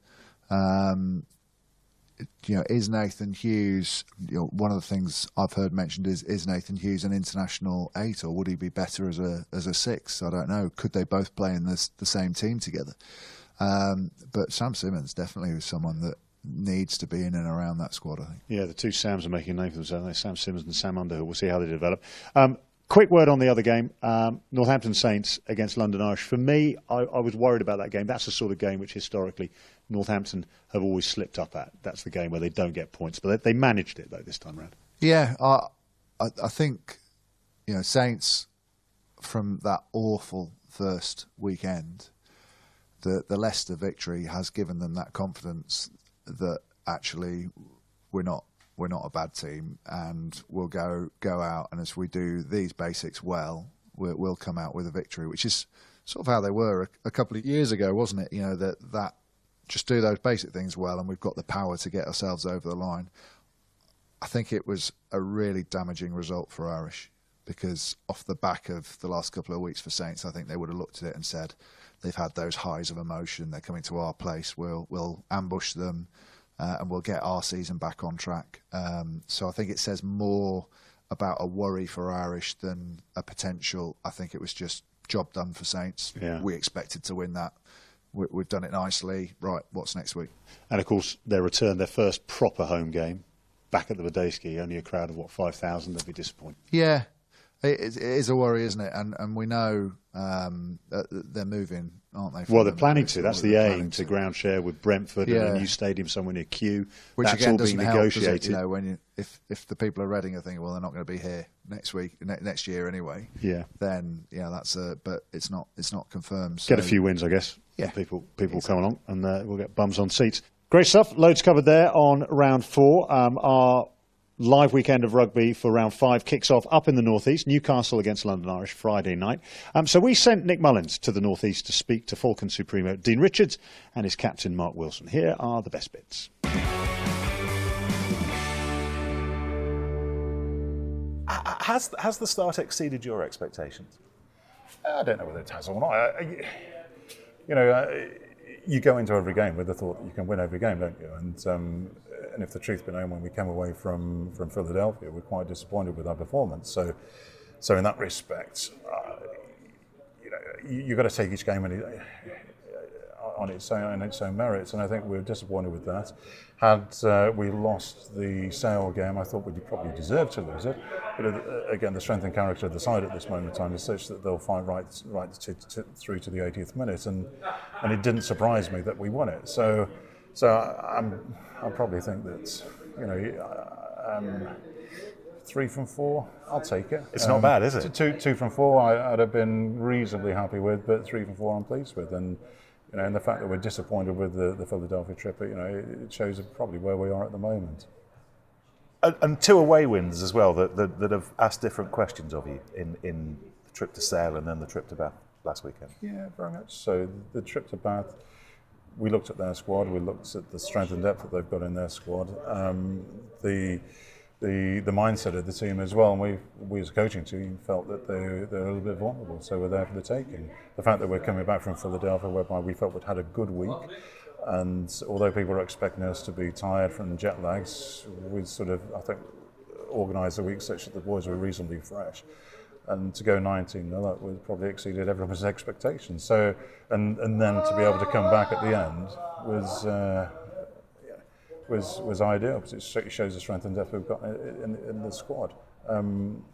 Um, you know, is Nathan Hughes? You know, one of the things I've heard mentioned is is Nathan Hughes an international eight, or would he be better as a as a six? I don't know. Could they both play in this, the same team together? Um, but Sam Simmonds definitely is someone that needs to be in and around that squad. I think. Yeah, the two Sams are making a name for themselves. Sam Simmonds and Sam Underhill. We'll see how they develop. Um, Quick word on the other game, um, Northampton Saints against London Irish. For me, I, I, was worried about that game. That's the sort of game which historically Northampton have always slipped up at. That's the game where they don't get points, but they, they managed it though this time around. Yeah, I, I, I think you know Saints from that awful first weekend, the the Leicester victory has given them that confidence that actually we're not we're not a bad team, and we'll go go out and as we do these basics well, we'll, we'll come out with a victory, which is sort of how they were a, a, couple of years ago, wasn't it? You know that that just do those basic things well, and we've got the power to get ourselves over the line. I think it was a really damaging result for Irish because off the back of the last couple of weeks for Saints, I think they would have looked at it and said they've had those highs of emotion. They're coming to our place. We'll we'll ambush them uh, and we'll get our season back on track. Um, so I think it says more about a worry for Irish than a potential. I think it was just job done for Saints. Yeah. We expected to win that. We, have done it nicely. Right, what's next week? And of course, their return, their first proper home game, back at the Madejski, only a crowd of what five thousand. They'll be disappointed. Yeah, it, it is a worry, isn't it? And and we know um, they're moving, aren't they? Well, they're planning to. That's the aim to, to ground share with Brentford yeah. and a new stadium somewhere near Kew. Which That's again all doesn't being negotiated. Help, it, you know, when you, if if the people are Reading are thinking, well, they're not going to be here next week, ne- next year anyway. Yeah. Then yeah, that's a. But it's not. It's not confirmed. So. Get a few wins, I guess. Yeah. People people exactly. come along and uh, we'll get bums on seats. Great stuff. Loads covered there on round four. Um, our live weekend of rugby for round five kicks off up in the northeast. Newcastle against London Irish Friday night. Um, so we sent Nick Mullins to the northeast to speak to Falcon Supremo Dean Richards and his captain Mark Wilson. Here are the best bits. Has has the start exceeded your expectations? I don't know whether it has or not. I, you know, you go into every game with the thought that you can win every game, don't you? And um, and if the truth be known, when we came away from, from Philadelphia, we're quite disappointed with our performance. So, so in that respect, uh, you know, you, have got to take each game on, its own on its own merits, and I think we're disappointed with that. Had uh, we lost the Sale game, I thought we'd probably deserve to lose it. But uh, again, the strength and character of the side at this moment in time is such that they'll fight right right to, to, through to the 80th minute, and and it didn't surprise me that we won it. So. So I'm, I probably think that, you know, um, three from four, I'll take it. It's um, not bad, is it? Two, two from four, I, would have been reasonably happy with, but three from four, I'm pleased with. And you know, and the fact that we're disappointed with the, the Philadelphia trip, you know, it shows probably where we are at the moment. And, and two away wins as well that, that, that, have asked different questions of you in, in the trip to Sale and then the trip to Bath last weekend. Yeah, very much so. The trip to Bath we looked at their squad. We looked at the strength and depth that they've got in their squad. Um, the the the mindset of the team as well. And we we as a coaching team felt that they they're a little bit vulnerable, so we're there for the taking. The fact that we're coming back from Philadelphia, whereby we felt we'd had a good week, and although people are expecting us to be tired from jet lags, we sort of I think organised the week such that the boys were reasonably fresh. and to go 19 0 that was probably exceeded everyone's expectations. So, and and then to be able to come back at the end was. Uh, was was ideal because it shows the strength and depth we've got in, in, in the squad. Um,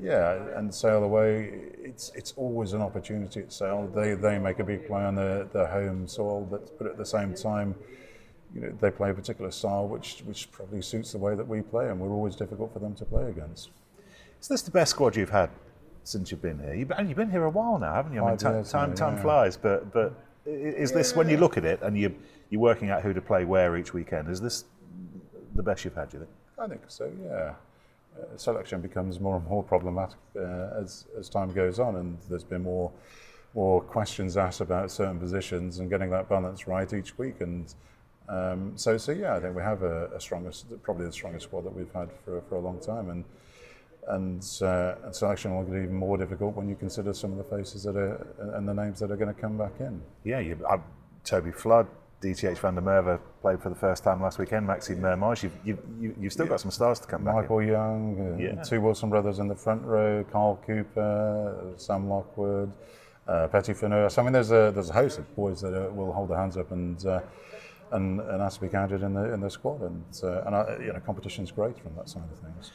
yeah, and Sale away, it's it's always an opportunity at Sale. They they make a big play on their, their home soil, but but at the same time, you know, they play a particular style which which probably suits the way that we play, and we're always difficult for them to play against. Is this the best squad you've had since you've been here? You've been, you've been here a while now, haven't you? I mean, time, time, time flies, but but is this when you look at it and you you're working out who to play where each weekend? Is this the best you've had? Do you think? I think so. Yeah. Uh, selection becomes more and more problematic uh, as as time goes on, and there's been more more questions asked about certain positions and getting that balance right each week. And um, so, so yeah, I think we have a, a strongest, probably the strongest squad that we've had for for a long time, and and, uh, and selection will get even more difficult when you consider some of the faces that are and the names that are going to come back in. Yeah, you, uh, Toby Flood, DTH van der Merwe played for the first time last weekend. Maxime Mermoz, you've, you've, you've still yeah. got some stars to come back. Michael in. Young, uh, yeah. two Wilson brothers in the front row, Carl Cooper, Sam Lockwood, uh, Petit Fineur. So I mean, there's a there's a host of boys that uh, will hold their hands up and. Uh, and, and ask to be counted in the in the squad, and uh, and uh, you know competition's great from that side of things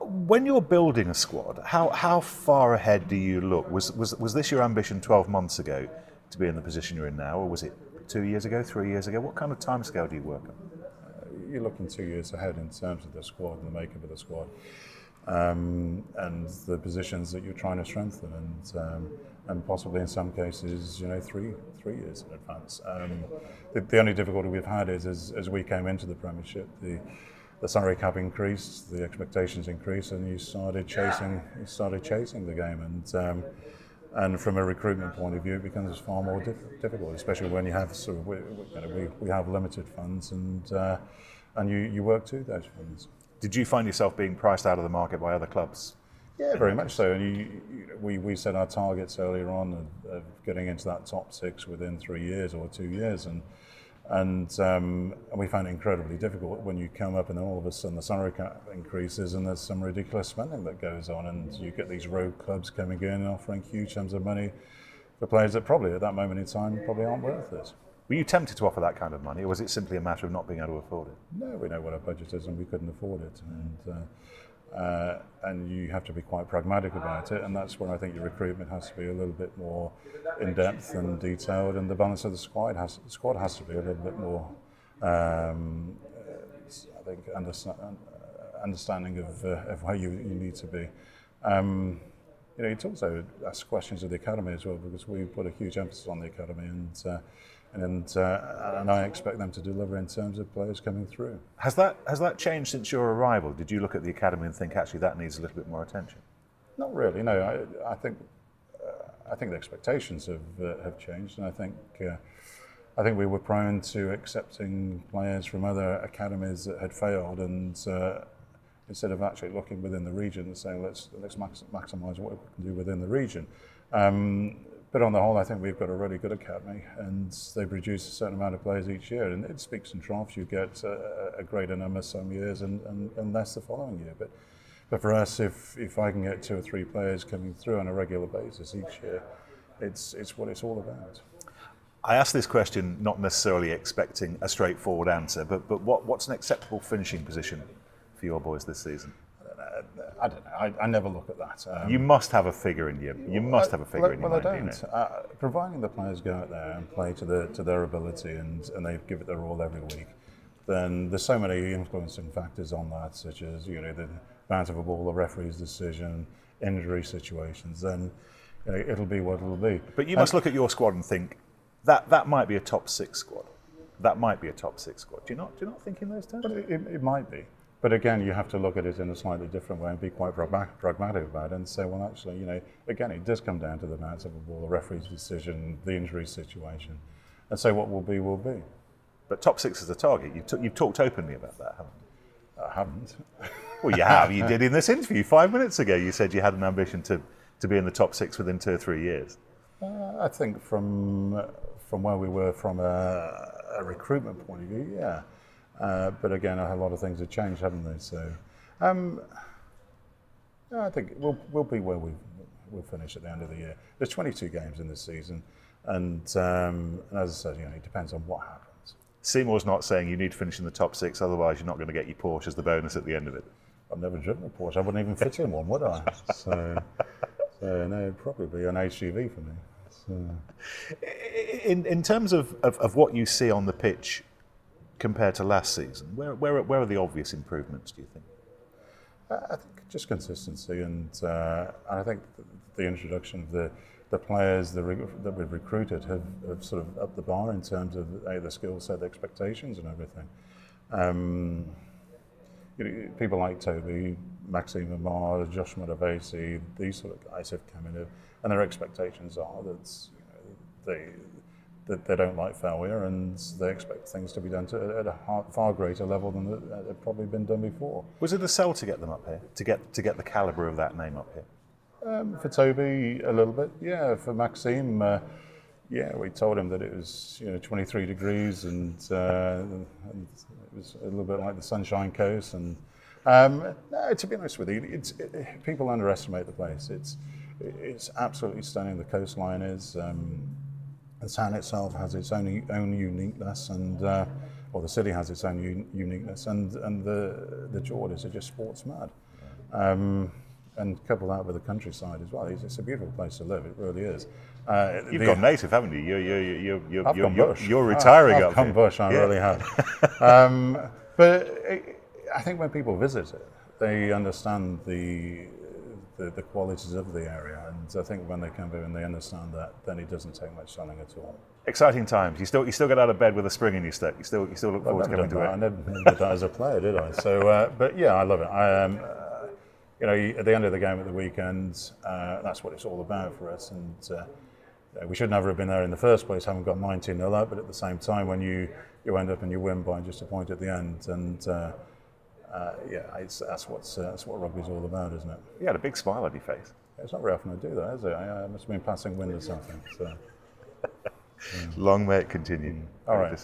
when you're building a squad, how, how far ahead do you look? Was, was, was this your ambition 12 months ago to be in the position you're in now, or was it two years ago, three years ago? What kind of timescale do you work on? You're looking two years ahead in terms of the squad and the makeup of the squad, um, and the positions that you're trying to strengthen, and um, and possibly in some cases, you know, three three years in advance. Um, the, the, only difficulty we've had is as, as we came into the Premiership, the the salary cap increased, the expectations increased, and you started chasing you started chasing the game and. Um, and from a recruitment point of view, it becomes far more diff- difficult, especially when you have sort of we, you know, we, we have limited funds and uh, and you, you work to those funds. Did you find yourself being priced out of the market by other clubs? Yeah, very much so. And you, you, we, we set our targets earlier on of, of, getting into that top six within three years or two years, and and, um, and we found it incredibly difficult when you come up and then all of a sudden the salary cap increases and there's some ridiculous spending that goes on and you get these rogue clubs coming in and offering huge sums of money for players that probably at that moment in time probably aren't worth it. Were you tempted to offer that kind of money or was it simply a matter of not being able to afford it? No, we know what our budget is and we couldn't afford it. And, uh, uh, and you have to be quite pragmatic about it, and that's where I think your recruitment has to be a little bit more in depth and detailed, and the balance of the squad has squad has to be a little bit more. Um, I think understand, understanding of, uh, of where you, you need to be. Um, you know, it's also ask questions of the academy as well because we put a huge emphasis on the academy and. Uh, and uh, and I expect them to deliver in terms of players coming through. Has that has that changed since your arrival? Did you look at the academy and think actually that needs a little bit more attention? Not really. No, I, I think uh, I think the expectations have uh, have changed, and I think. Uh, I think we were prone to accepting players from other academies that had failed, and uh, instead of actually looking within the region and saying let's let's max- maximise what we can do within the region, um, but on the whole, I think we've got a really good academy, and they produce a certain amount of players each year. And it speaks and troughs. You get a, a greater number some years, and, and, and less the following year. But but for us, if if I can get two or three players coming through on a regular basis each year, it's it's what it's all about. I asked this question not necessarily expecting a straightforward answer, but but what, what's an acceptable finishing position for your boys this season? I don't know. I, I never look at that. Um, you must have a figure in you. You must have a figure well, in your well, mind. Well, I don't. Uh, providing the players go out there and play to the to their ability and, and they give it their all every week, then there's so many influencing factors on that, such as you know the bounce of a ball, the referee's decision, injury situations. Then you know, it'll be what it'll be. But you must look at your squad and think that that might be a top six squad. That might be a top six squad. Do you not? Do you not think in those terms? It, it, it might be. But again, you have to look at it in a slightly different way and be quite pragmatic about it and say, well, actually, you know, again, it does come down to the bounce of a ball, the referee's decision, the injury situation. And so what will be, will be. But top six is a target. You've, t- you've talked openly about that, haven't you? I haven't. well, you have. You did in this interview five minutes ago. You said you had an ambition to, to be in the top six within two or three years. Uh, I think from, from where we were from a, a recruitment point of view, yeah. Uh, but again, a lot of things have changed, haven't they? So, um, Yeah, I think we'll, we'll be where we we'll finish at the end of the year. There's 22 games in this season, and, um, and as I said, you know, it depends on what happens. Semore's not saying you need to finish in the top six, otherwise you're not going to get your Porsche as the bonus at the end of it. I've never driven a Porsche. I wouldn't even fit in one, would I? So, so no, it'd probably be an HGV for me. So. In, in terms of, of, of, what you see on the pitch compared to last season, where, where, where are the obvious improvements, do you think? I think just consistency, and, uh, I think the introduction of the, the players that, we've recruited have, have, sort of upped the bar in terms of uh, the skill set, the expectations, and everything. Um, you know, people like Toby, Maxime Amar, Josh Matavesi, these sort of guys have come in, and their expectations are that you know, they that they don't like failure and they expect things to be done to, at a far greater level than had probably been done before. Was it the sell to get them up here, to get to get the calibre of that name up here? Um, for Toby, a little bit, yeah. For Maxime, uh, yeah, we told him that it was you know 23 degrees and, uh, and it was a little bit like the Sunshine Coast. And um, no, to be honest with you, it's, it, people underestimate the place. It's it's absolutely stunning. The coastline is. Um, the town itself has its own own uniqueness, and uh, or the city has its own un- uniqueness, and and the the Geordies are just sports mad. Um, and couple that with the countryside as well. It's, it's, a beautiful place to live. It really is. Uh, You've the, gone native, haven't you? You're, you're, you're, you're, I've you're, bush. you're retiring I've, I've up come here. bush, I yeah. really have. um, but it, I think when people visit it, they understand the, the, the qualities of the area, and I think when they come here and they understand that, then it doesn't take much selling at all. Exciting times. You still you still get out of bed with a spring in your step. You still you still look forward to coming to that. it. I never, did that as a player, did I? So, uh, but yeah, I love it. I, um, uh, you know, at the end of the game at the weekend, uh, that's what it's all about for us. And uh, we should never have been there in the first place, having got 19 0 up. But at the same time, when you, you end up and you win by just a point at the end, and uh, uh, yeah, that's what's uh, that's what rugby's all about, isn't it? You had a big smile on your face. It's not very often I do that, is it? I, I must have been passing wind or something. So. Yeah. Long may it continue. Mm. All right.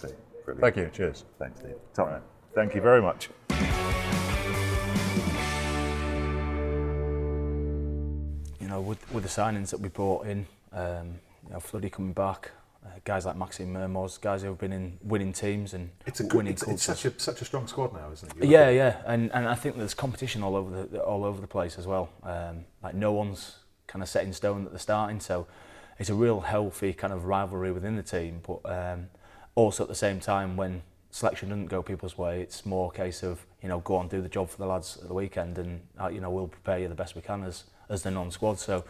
Thank you. Cheers. Thanks, Steve. Tom, right. thank you very much. You know, with, with the signings that we brought in, um, you know, Floody coming back, uh, guys like Maxime Mermoz, guys who have been in winning teams and it's a good, winning it's, it's such a such a strong squad now, isn't it? You're yeah, yeah, and and I think there's competition all over the all over the place as well. Um, like no one's kind of set in stone at the starting, so it's a real healthy kind of rivalry within the team. But um, also at the same time, when selection doesn't go people's way, it's more a case of you know go on do the job for the lads at the weekend, and uh, you know we'll prepare you the best we can as as the non-squad. So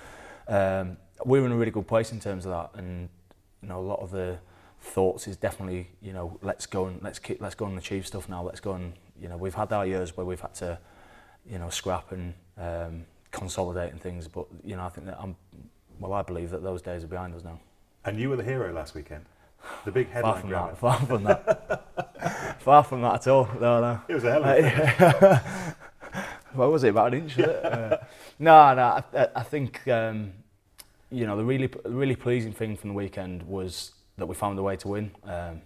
um, we're in a really good place in terms of that, and you know a lot of the thoughts is definitely you know let's go and let's keep, let's go and achieve stuff now. Let's go and you know we've had our years where we've had to you know scrap and um, consolidate and things, but you know I think that I'm well I believe that those days are behind us now. And you were the hero last weekend. The big headline far from grabber. that, far from that, far from that at all. No, no. It was a hell of a what was it about an inch? uh, no, no. I, I think um, you know the really, really pleasing thing from the weekend was that we found a way to win. Um,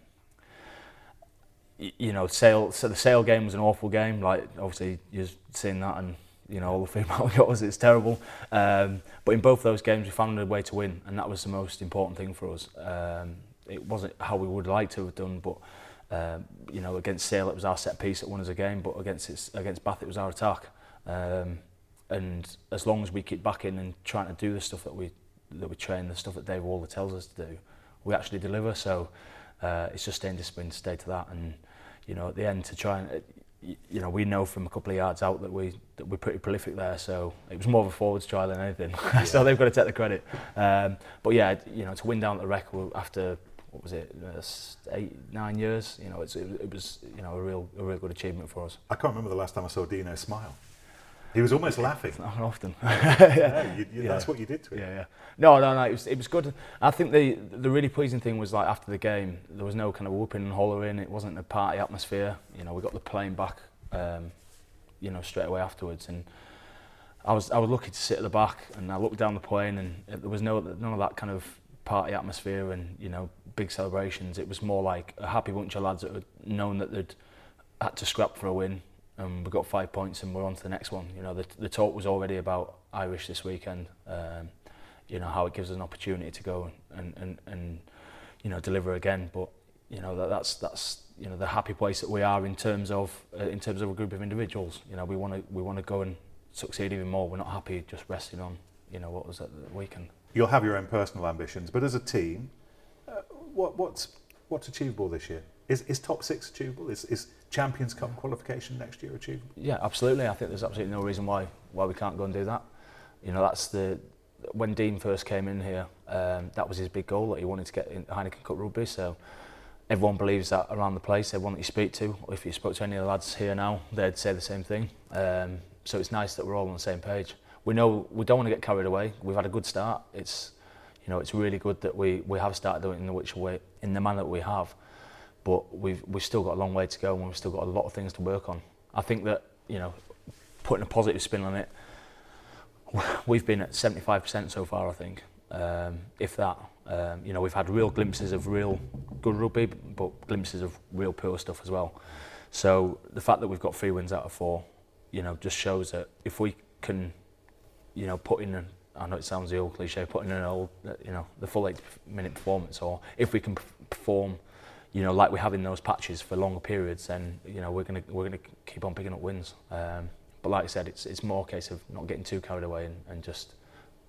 you know, sale. So the sale game was an awful game. Like obviously you've seen that, and you know all the feedback we got was it's terrible. Um, but in both those games, we found a way to win, and that was the most important thing for us. Um, it wasn't how we would like to have done, but um, you know, against Sale it was our set piece that won us a game, but against its, against Bath it was our attack. Um, and as long as we keep backing and trying to do the stuff that we that we train, the stuff that Dave Walder tells us to do, we actually deliver. So uh, it's just staying disciplined stay to that, and you know, at the end to try and you know, we know from a couple of yards out that we that we're pretty prolific there. So it was more of a forwards try than anything. Yeah. so they've got to take the credit. Um, but yeah, you know, to win down at the Rec after what was it, uh, eight, nine years. You know, it's, it, it was you know a real a real good achievement for us. I can't remember the last time I saw Dino smile. He was almost laughing. Not often. yeah, you, you, yeah. That's what you did to him. Yeah, yeah. No, no, no. It was, it was good. I think the the really pleasing thing was like after the game, there was no kind of whooping and hollering. It wasn't a party atmosphere. You know, we got the plane back, um, you know, straight away afterwards, and I was I was lucky to sit at the back, and I looked down the plane, and there was no none of that kind of party atmosphere and you know big celebrations. It was more like a happy bunch of lads that had known that they'd had to scrap for a win and we got five points and we're on to the next one. You know, the, the talk was already about Irish this weekend. Um, you know how it gives us an opportunity to go and and, and you know deliver again. But you know that that's that's you know the happy place that we are in terms of uh, in terms of a group of individuals. You know we want to we want to go and succeed even more. We're not happy just resting on you know what was at the weekend. You'll have your own personal ambitions, but as a team, uh, what what's what's achievable this year? Is, is top six achievable? Is, is Champions Cup qualification next year achievable? Yeah, absolutely. I think there's absolutely no reason why why we can't go and do that. You know, that's the when Dean first came in here, um, that was his big goal that he wanted to get in Heineken Cup rugby. So everyone believes that around the place. Everyone that you speak to, if you spoke to any of the lads here now, they'd say the same thing. Um, so it's nice that we're all on the same page. We know we don't want to get carried away. We've had a good start. It's you know it's really good that we, we have started in the which way in the manner that we have. But we've we've still got a long way to go and we've still got a lot of things to work on. I think that you know putting a positive spin on it we've been at 75% so far, I think, um, if that. Um, you know, we've had real glimpses of real good rugby, but glimpses of real poor stuff as well. So the fact that we've got three wins out of four, you know, just shows that if we can, you know, put in, I know it sounds the old cliche, put in an old, you know, the full eight minute performance, or if we can perform, you know, like we have in those patches for longer periods, then you know we're gonna we're gonna keep on picking up wins. Um, but like I said, it's it's more a case of not getting too carried away and, and just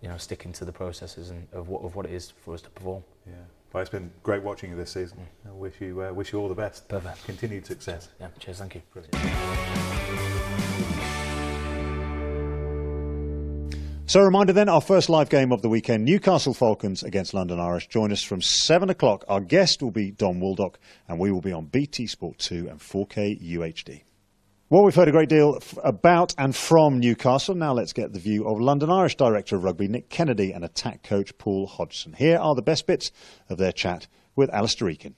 you know sticking to the processes and of what of what it is for us to perform. Yeah. Well, it's been great watching you this season. Mm. I wish you uh, wish you all the best. Perfect. Continued success. Yeah. Cheers. Thank you. Brilliant. So, a reminder then, our first live game of the weekend, Newcastle Falcons against London Irish. Join us from 7 o'clock. Our guest will be Don Wooldock, and we will be on BT Sport 2 and 4K UHD. Well, we've heard a great deal about and from Newcastle. Now let's get the view of London Irish Director of Rugby Nick Kennedy and attack coach Paul Hodgson. Here are the best bits of their chat with Alastair Eykyn.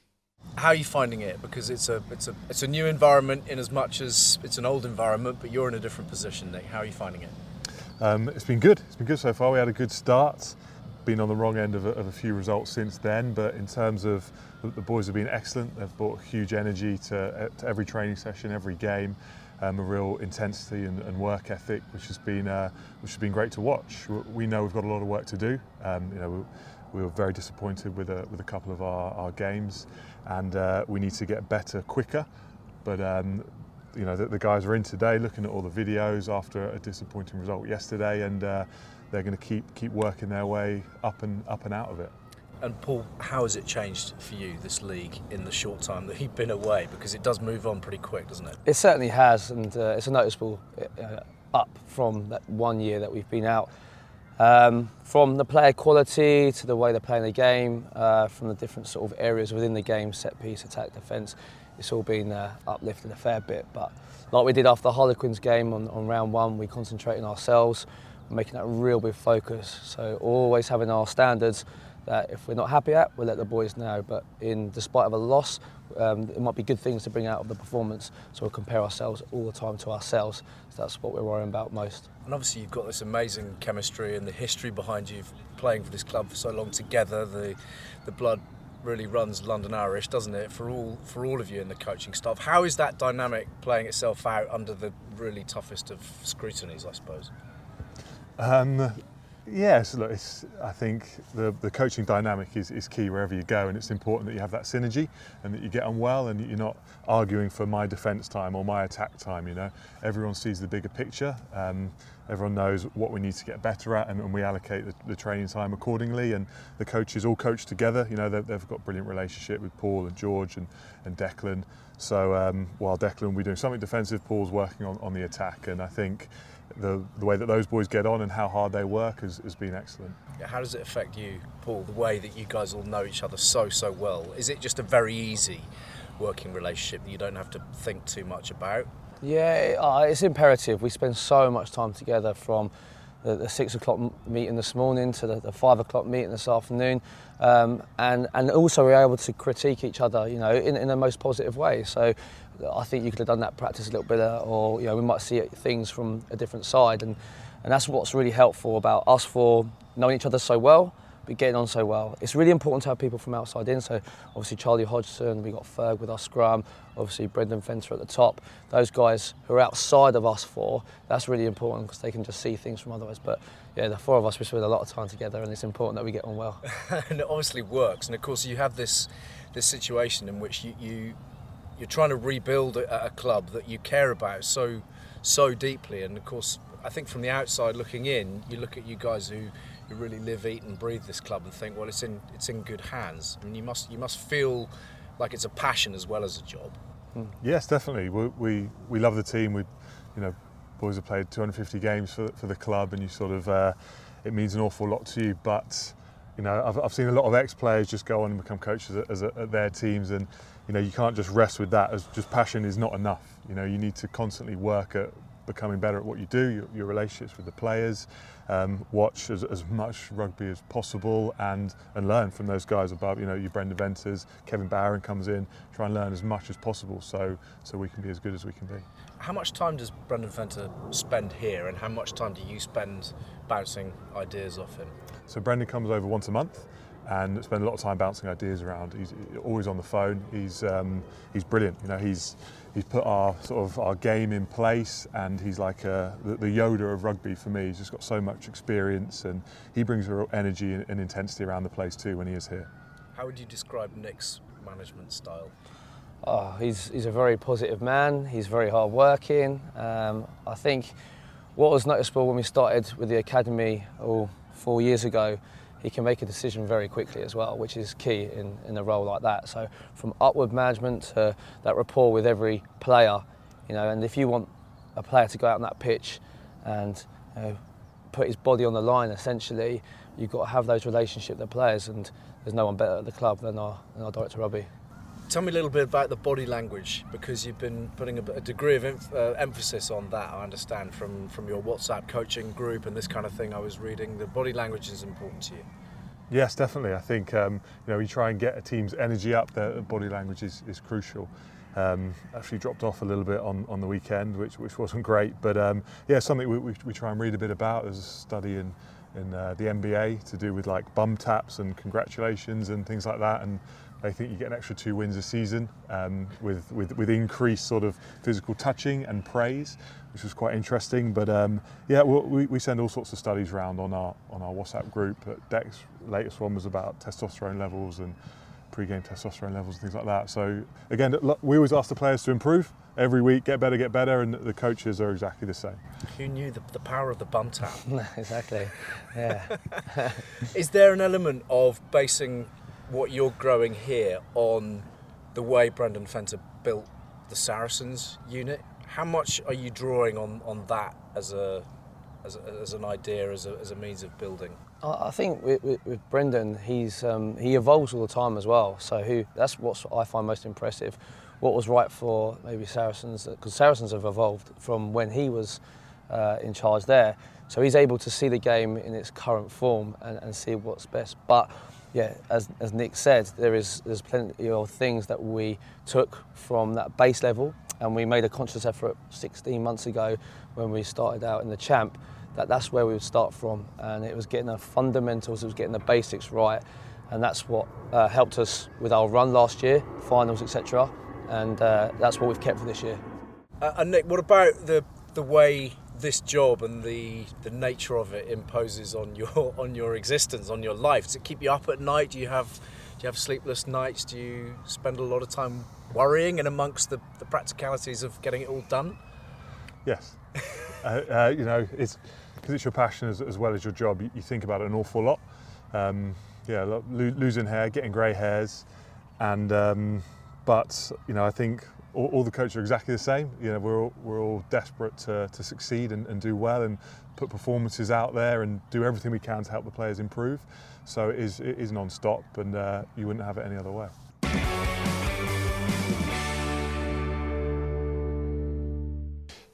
How are you finding it? Because it's a it's a it's a new environment in as much as it's an old environment, but you're in a different position, Nick. How are you finding it? Um, it's been good. It's been good so far. We had a good start. Been on the wrong end of a, of a few results since then, but in terms of the boys have been excellent. They've brought huge energy to, to every training session, every game um, a real intensity and, and, work ethic, which has been uh, which has been great to watch. We know we've got a lot of work to do. Um, you know, we, we, were very disappointed with a, with a couple of our, our games, and uh, we need to get better quicker. But um, you know, the, the, guys are in today, looking at all the videos after a disappointing result yesterday, and uh, they're going to keep keep working their way up and up and out of it. And Paul, how has it changed for you, this league, in the short time that you've been away? Because it does move on pretty quick, doesn't it? It certainly has, and uh, it's a noticeable uh, up from that one year that we've been out. Um, from the player quality to the way they're playing the game, uh, from the different sort of areas within the game, set piece, attack, defence, it's all been uh, uplifted a fair bit. But like we did after the Harlequins game on, on round one, we concentrate on ourselves, making that real big focus. So always having our standards that if we're not happy at, we'll let the boys know. But in despite of a loss, um, it might be good things to bring out of the performance. So we'll compare ourselves all the time to ourselves. So that's what we're worrying about most. And obviously, you've got this amazing chemistry and the history behind you playing for this club for so long together. The the blood really runs London Irish, doesn't it? For all for all of you in the coaching staff. How is that dynamic playing itself out under the really toughest of scrutinies, I suppose? Um, Yes, look, I think the, the coaching dynamic is, is key wherever you go, and it's important that you have that synergy and that you get on well and you're not arguing for my defence time or my attack time. You know, everyone sees the bigger picture. Um, everyone knows what we need to get better at, and, and we allocate the, the, training time accordingly. And the coaches all coach together. You know, they've, they've got brilliant relationship with Paul and George and, and Declan. So um, while Declan will be doing something defensive, Paul's working on, on the attack, and I think the, the way that those boys get on and how hard they work has, has been excellent. How does it affect you, Paul, the way that you guys all know each other so, so well? Is it just a very easy working relationship that you don't have to think too much about? Yeah, uh, it's imperative. We spend so much time together from the, the six o'clock meeting this morning to the, the five o'clock meeting this afternoon, um, and and also we're able to critique each other, you know, in, in the most positive way. So I think you could have done that practice a little bit, or you know, we might see things from a different side, and and that's what's really helpful about us for knowing each other so well. been getting on so well. It's really important to have people from outside in. So obviously Charlie Hodgson, we got Ferg with our scrum, obviously Brendan Venter at the top. Those guys who are outside of us four, that's really important because they can just see things from others. But yeah, the four of us we spend a lot of time together, and it's important that we get on well. and it obviously works. And of course, you have this this situation in which you, you you're trying to rebuild a, a club that you care about so so deeply. And of course, I think from the outside looking in, you look at you guys who, who really live, eat, and breathe this club, and think, well, it's in it's in good hands. I mean, you must you must feel like it's a passion as well as a job. Hmm. Yes, definitely. We, we we love the team. We, you know, boys have played 250 games for for the club, and you sort of uh, it means an awful lot to you. But you know, I've, I've seen a lot of ex-players just go on and become coaches at, at their teams, and you know, you can't just rest with that. As just passion is not enough. You know, you need to constantly work at becoming better at what you do, your, your relationships with the players, um, watch as, as, much rugby as possible, and and learn from those guys above. You know, your Brendan Venters, Kevin Barron comes in, try and learn as much as possible, so so we can be as good as we can be. How much time does Brendan Venter spend here, and how much time do you spend bouncing ideas off him? So Brendan comes over once a month and spend a lot of time bouncing ideas around. He's always on the phone. He's um, he's brilliant. You know, he's he's put our sort of our game in place, and he's like a, the, the, Yoda of rugby for me. He's just got so much experience, and he brings a real energy and, and intensity around the place too when he is here. How would you describe Nick's management style? Oh, he's he's a very positive man. He's very hardworking. Um, I think what was noticeable when we started with the academy oh, four years ago he can make a decision very quickly as well, which is key in, in a role like that. So from upward management to that rapport with every player, you know, and if you want a player to go out on that pitch and you know, put his body on the line, essentially, you've got to have those relationships with the players, and there's no one better at the club than our, than our director Robbie. Tell me a little bit about the body language because you've been putting a, a degree of uh, emphasis on that. I understand from from your WhatsApp coaching group and this kind of thing. I was reading the body language is important to you. Yes, definitely. I think um, you know we try and get a team's energy up. The body language is, is crucial. Um, actually dropped off a little bit on, on the weekend, which which wasn't great. But um, yeah, something we, we, we, try and read a bit about. There's a study in in uh, the NBA to do with like bum taps and congratulations and things like that. And I think you get an extra two wins a season um, with, with, with increased sort of physical touching and praise, which was quite interesting. But um, yeah, we, we send all sorts of studies around on our on our WhatsApp group. Deck's latest one was about testosterone levels and pre-game testosterone levels and things like that. So again, we always ask the players to improve every week, get better, get better, and the coaches are exactly the same. Who knew the, the power of the bum tap? exactly. Yeah. Is there an element of basing what you're growing here on the way Brendan Venter built the Saracens unit. How much are you drawing on, on that as a as, a, as an idea, as a, as a means of building? I think with, with, with Brendan, he's um, he evolves all the time as well. So who that's what I find most impressive. What was right for maybe Saracens, because Saracens have evolved from when he was uh, in charge there. So he's able to see the game in its current form and, and see what's best. But yeah, as, as Nick said, there is there's plenty of things that we took from that base level, and we made a conscious effort 16 months ago when we started out in the champ. That that's where we would start from, and it was getting the fundamentals, it was getting the basics right, and that's what uh, helped us with our run last year, finals, etc. And uh, that's what we've kept for this year. Uh, and Nick, what about the the way this job and the the nature of it imposes on your on your existence, on your life? Does it keep you up at night? Do you have do you have sleepless nights? Do you spend a lot of time worrying and amongst the, the practicalities of getting it all done? Yes. uh, uh, you know, it's because it's your passion as, as, well as your job. You, you, think about it an awful lot. Um, yeah, lo- losing hair, getting grey hairs, and um, but you know, I think all, all, the coaches are exactly the same. You know, we're all, we're all desperate to, to succeed and, and, do well and put performances out there and do everything we can to help the players improve. So it is, it is non-stop and uh, you wouldn't have it any other way.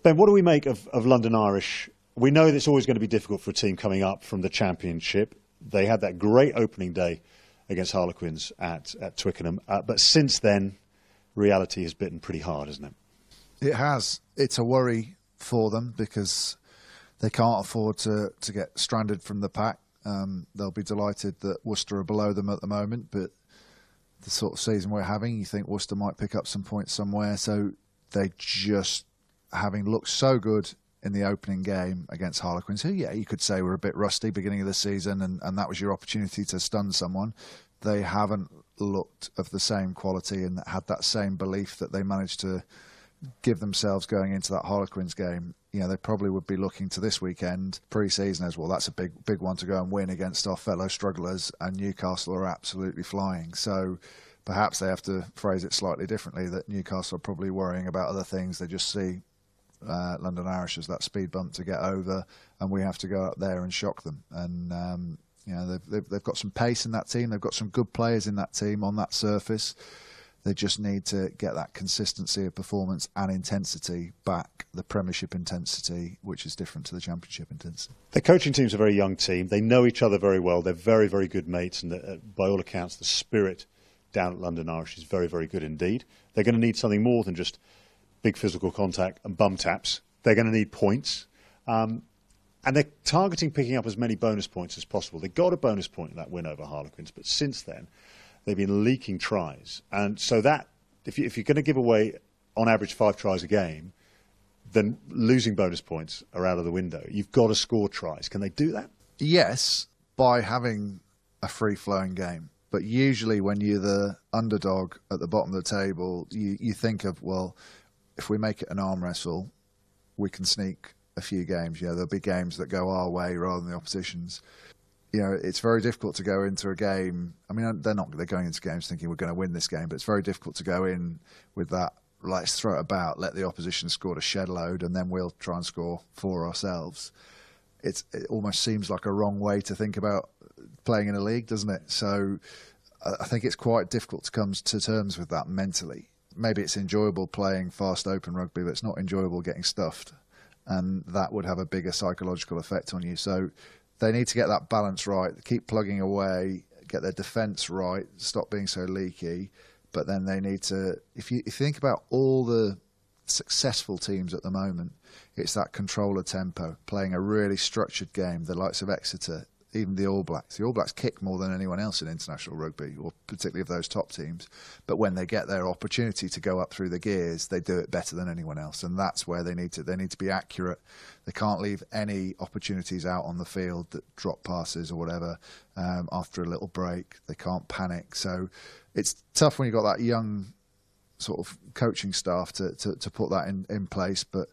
Ben, what do we make of, of London Irish? We know that it's always going to be difficult for a team coming up from the Championship. They had that great opening day against Harlequins at, at Twickenham. Uh, but since then, reality has bitten pretty hard, hasn't it? It has. It's a worry for them because they can't afford to, to get stranded from the pack. Um, they'll be delighted that Worcester are below them at the moment, but the sort of season we're having, you think Worcester might pick up some points somewhere. So they just, having looked so good in the opening game against Harlequins, who, yeah, you could say were a bit rusty beginning of the season, and, and that was your opportunity to stun someone. They haven't looked of the same quality and had that same belief that they managed to give themselves going into that Harlequins game. You know, they probably would be looking to this weekend pre-season as well. That's a big, big one to go and win against our fellow strugglers, and Newcastle are absolutely flying. So perhaps they have to phrase it slightly differently. That Newcastle are probably worrying about other things. They just see uh, London Irish as that speed bump to get over, and we have to go up there and shock them. And um, you know, they've, they've, they've got some pace in that team. They've got some good players in that team on that surface. They just need to get that consistency of performance and intensity back, the Premiership intensity, which is different to the Championship intensity. The coaching team's a very young team. They know each other very well. They're very, very good mates, and the, uh, by all accounts, the spirit down at London Irish is very, very good indeed. They're going to need something more than just big physical contact and bum taps. They're going to need points. Um, and they're targeting picking up as many bonus points as possible. They got a bonus point in that win over Harlequins, but since then, they've been leaking tries. And so that, if, you, if you're going to give away, on average, five tries a game, then losing bonus points are out of the window. You've got to score tries. Can they do that? Yes, by having a free flowing game. But usually, when you're the underdog at the bottom of the table, you, you think of, well, if we make it an arm wrestle, we can sneak a few games. You know, there'll be games that go our way rather than the opposition's. You know, it's very difficult to go into a game. I mean, they're not they're going into games thinking we're going to win this game, but it's very difficult to go in with that. Let's throw it about, let the opposition score a shed load, and then we'll try and score for ourselves. It's, it almost seems like a wrong way to think about playing in a league, doesn't it? So I think it's quite difficult to come to terms with that mentally. Maybe it's enjoyable playing fast open rugby, but it's not enjoyable getting stuffed and that would have a bigger psychological effect on you. So they need to get that balance right, keep plugging away, get their defence right, stop being so leaky. But then they need to, if you, if you think about all the successful teams at the moment, it's that controller tempo, playing a really structured game, the likes of Exeter, even the All Blacks. The All Blacks kick more than anyone else in international rugby, or particularly of those top teams. But when they get their opportunity to go up through the gears, they do it better than anyone else, and that's where they need to. They need to be accurate. They can't leave any opportunities out on the field that drop passes or whatever um, after a little break. They can't panic. So it's tough when you've got that young sort of coaching staff to, to, to put that in, in place, but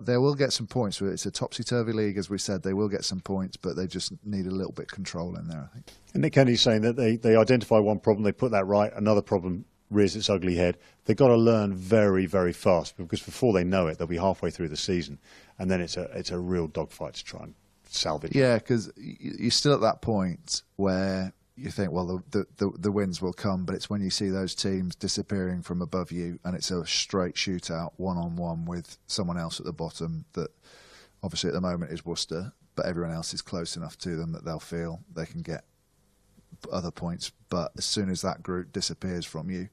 they will get some points. It's a topsy turvy league, as we said. They will get some points, but they just need a little bit of control in there, I think. And Nick Kennedy's saying that they, they identify one problem, they put that right, another problem rears its ugly head. They've got to learn very, very fast because before they know it, they'll be halfway through the season, and then it's a it's a real dogfight to try and salvage. Yeah, because you're still at that point where you think, well, the, the, the wins will come, but it's when you see those teams disappearing from above you and it's a straight shootout, one on one with someone else at the bottom that obviously at the moment is Worcester, but everyone else is close enough to them that they'll feel they can get other points. But as soon as that group disappears from you,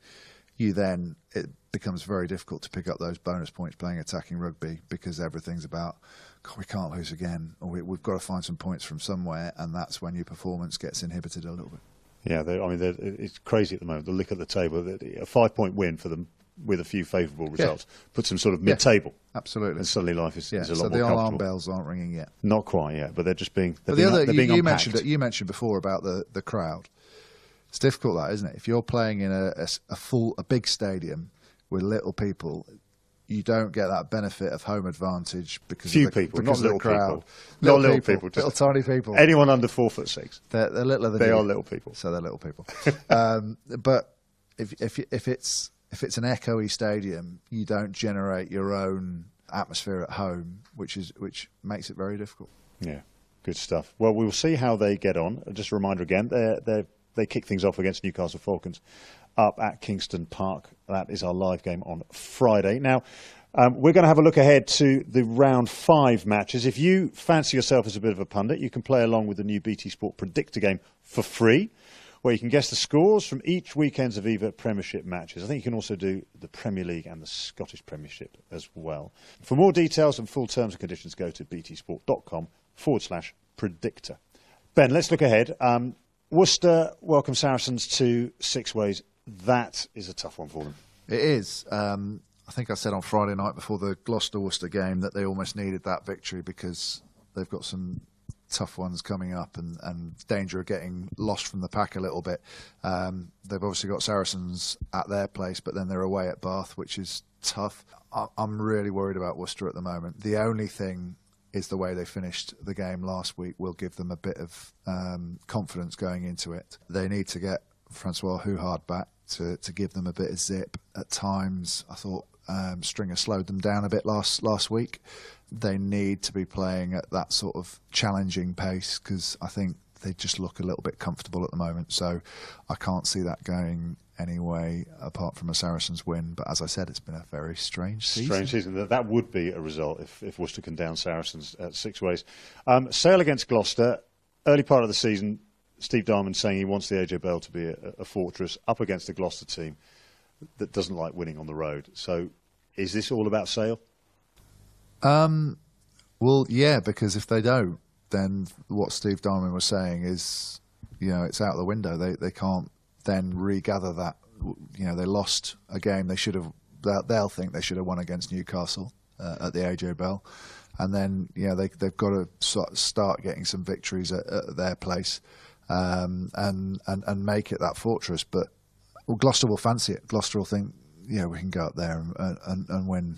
you then it becomes very difficult to pick up those bonus points playing attacking rugby because everything's about we can't lose again, or we, have got to find some points from somewhere, and that's when your performance gets inhibited a little bit. Yeah, I mean, it's crazy at the moment. The look at the table, a five-point win for them with a few favourable results yeah. puts them sort of mid-table. Yeah, absolutely. And suddenly life is, yeah, is a so lot the alarm bells aren't ringing yet. Not quite yet, but they're just being. They're but the being, other, you, being you mentioned you mentioned before about the the crowd. It's difficult, that isn't it? If you're playing in a, a, a full, a big stadium with little people, you don't get that benefit of home advantage because few of the, people, because not little crowd. people, little not little people, people, little tiny people. Anyone under four foot six, they're, they're littler than they you. are little people. So they're little people. um, but if if if it's if it's an echoey stadium, you don't generate your own atmosphere at home, which is which makes it very difficult. Yeah, good stuff. Well, we'll see how they get on. Just a reminder again, they they they kick things off against Newcastle Falcons up at Kingston Park. That is our live game on Friday. Now. Um, we're going to have a look ahead to the round five matches. If you fancy yourself as a bit of a pundit, you can play along with the new BT Sport Predictor game for free, where you can guess the scores from each weekend's Aviva Premiership matches. I think you can also do the Premier League and the Scottish Premiership as well. For more details and full terms and conditions, go to btsport.com forward slash predictor. Ben, let's look ahead. Um, Worcester welcome Saracens to Sixways. That is a tough one for them. It is. Um, I think I said on Friday night before the Gloucester Worcester game that they almost needed that victory because they've got some tough ones coming up and, and danger of getting lost from the pack a little bit. Um, they've obviously got Saracens at their place, but then they're away at Bath, which is tough. I, I'm really worried about Worcester at the moment. The only thing is the way they finished the game last week will give them a bit of um, confidence going into it. They need to get Francois Hougaard back to, to give them a bit of zip. At times, I thought um, Stringer slowed them down a bit last last week. They need to be playing at that sort of challenging pace because I think they just look a little bit comfortable at the moment. So I can't see that going anyway apart from a Saracens win. But as I said, it's been a very strange season. Strange season. That, that would be a result if, if Worcester can down Saracens at Sixways. Um, Sale against Gloucester, early part of the season, Steve Diamond saying he wants the AJ Bell to be a, a fortress up against the Gloucester team that doesn't like winning on the road. So is this all about Sale? Um, well, yeah, because if they don't, then what Steve Diamond was saying is, you know, it's out the window. They they can't then regather that. You know, they lost a game they should have. They'll think they should have won against Newcastle uh, at the AJ Bell, and then you know they they've got to start getting some victories at, at their place, um, and and and make it that fortress. But well, Gloucester will fancy it. Gloucester will think, yeah, we can go up there and, and, and win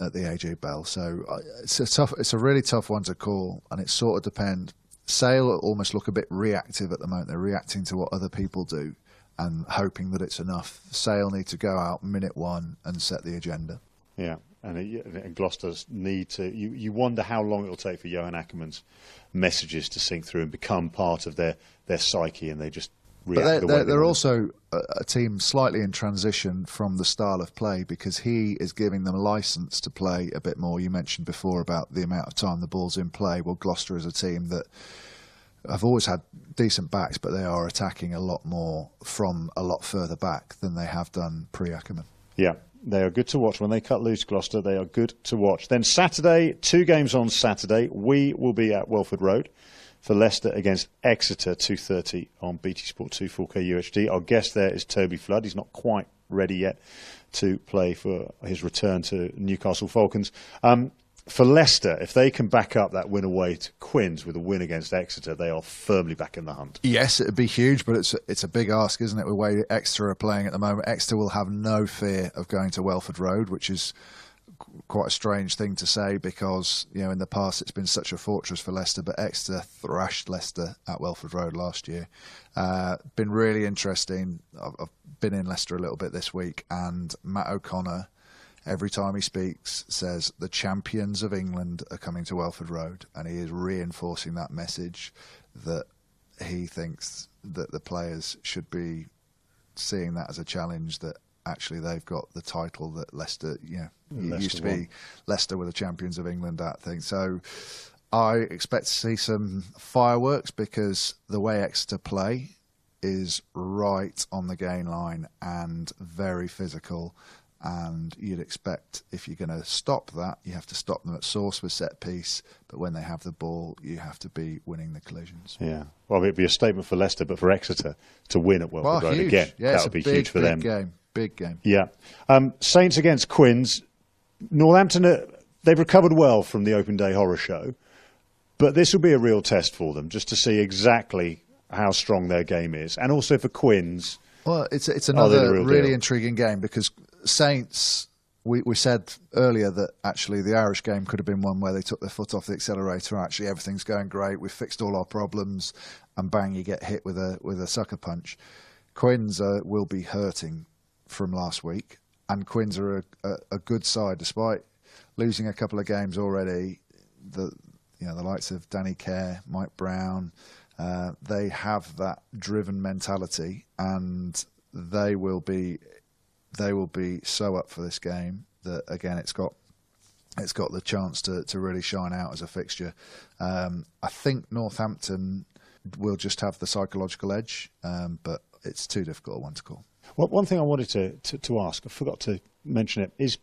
at the AJ Bell. So uh, it's a tough, it's a really tough one to call, and it sort of depends. Sale almost look a bit reactive at the moment. They're reacting to what other people do and hoping that it's enough. Sale need to go out minute one and set the agenda. Yeah, and, uh, it, and Gloucester's need to. You, you wonder how long it will take for Johan Ackermann's messages to sink through and become part of their, their psyche, and they just but they're, the they're, they're also a, a, team slightly in transition from the style of play because he is giving them a license to play a bit more. You mentioned before about the amount of time the ball's in play. Well, Gloucester is a team that have always had decent backs, but they are attacking a lot more from a lot further back than they have done pre Ackermann. Yeah, they are good to watch. When they cut loose Gloucester, they are good to watch. Then Saturday, two games on Saturday. We will be at Welford Road for Leicester against Exeter, 2.30 on BT Sport 2 4K UHD. Our guest there is Toby Flood. He's not quite ready yet to play for his return to Newcastle Falcons. Um, for Leicester, if they can back up that win away to Quins with a win against Exeter, they are firmly back in the hunt. Yes, it'd be huge, but it's it's a big ask, isn't it? The way Exeter are playing at the moment, Exeter will have no fear of going to Welford Road, which is quite a strange thing to say because you know in the past it's been such a fortress for Leicester, but Exeter thrashed Leicester at Welford Road last year. Uh, been really interesting. I've, I've, been in Leicester a little bit this week, and Matt O'Connor, every time he speaks, says the champions of England are coming to Welford Road, and he is reinforcing that message that he thinks that the players should be seeing that as a challenge that actually they've got the title that Leicester, you know, Leicester used to won. be Leicester were the champions of England. That thing. So I expect to see some fireworks because the way Exeter play is right on the gain line and very physical. And you'd expect if you're going to stop that, you have to stop them at source with set piece. But when they have the ball, you have to be winning the collisions. Yeah. Well, it'd be a statement for Leicester, but for Exeter to win at Welford well, Road again, yeah, that would be big, huge for them. Game. Big game. Yeah. Um, Saints against Quins. Northampton, uh, they've recovered well from the open day horror show, but this will be a real test for them just to see exactly how strong their game is. And also for Quins. Well, it's, it's another really deal? intriguing game because Saints, we, we said earlier that actually the Irish game could have been one where they took their foot off the accelerator. Actually, everything's going great. We've fixed all our problems, and bang, you get hit with a with a sucker punch. Quins uh, will be hurting from last week, and Quins are a, a, a, good side despite losing a couple of games already. The you know the likes of Danny Care, Mike Brown, uh, they have that driven mentality, and they will be they will be so up for this game that again it's got it's got the chance to, to really shine out as a fixture. Um, I think Northampton will just have the psychological edge, um, but it's too difficult a one to call. Well, one thing I wanted to, to, to, ask, I forgot to mention it, is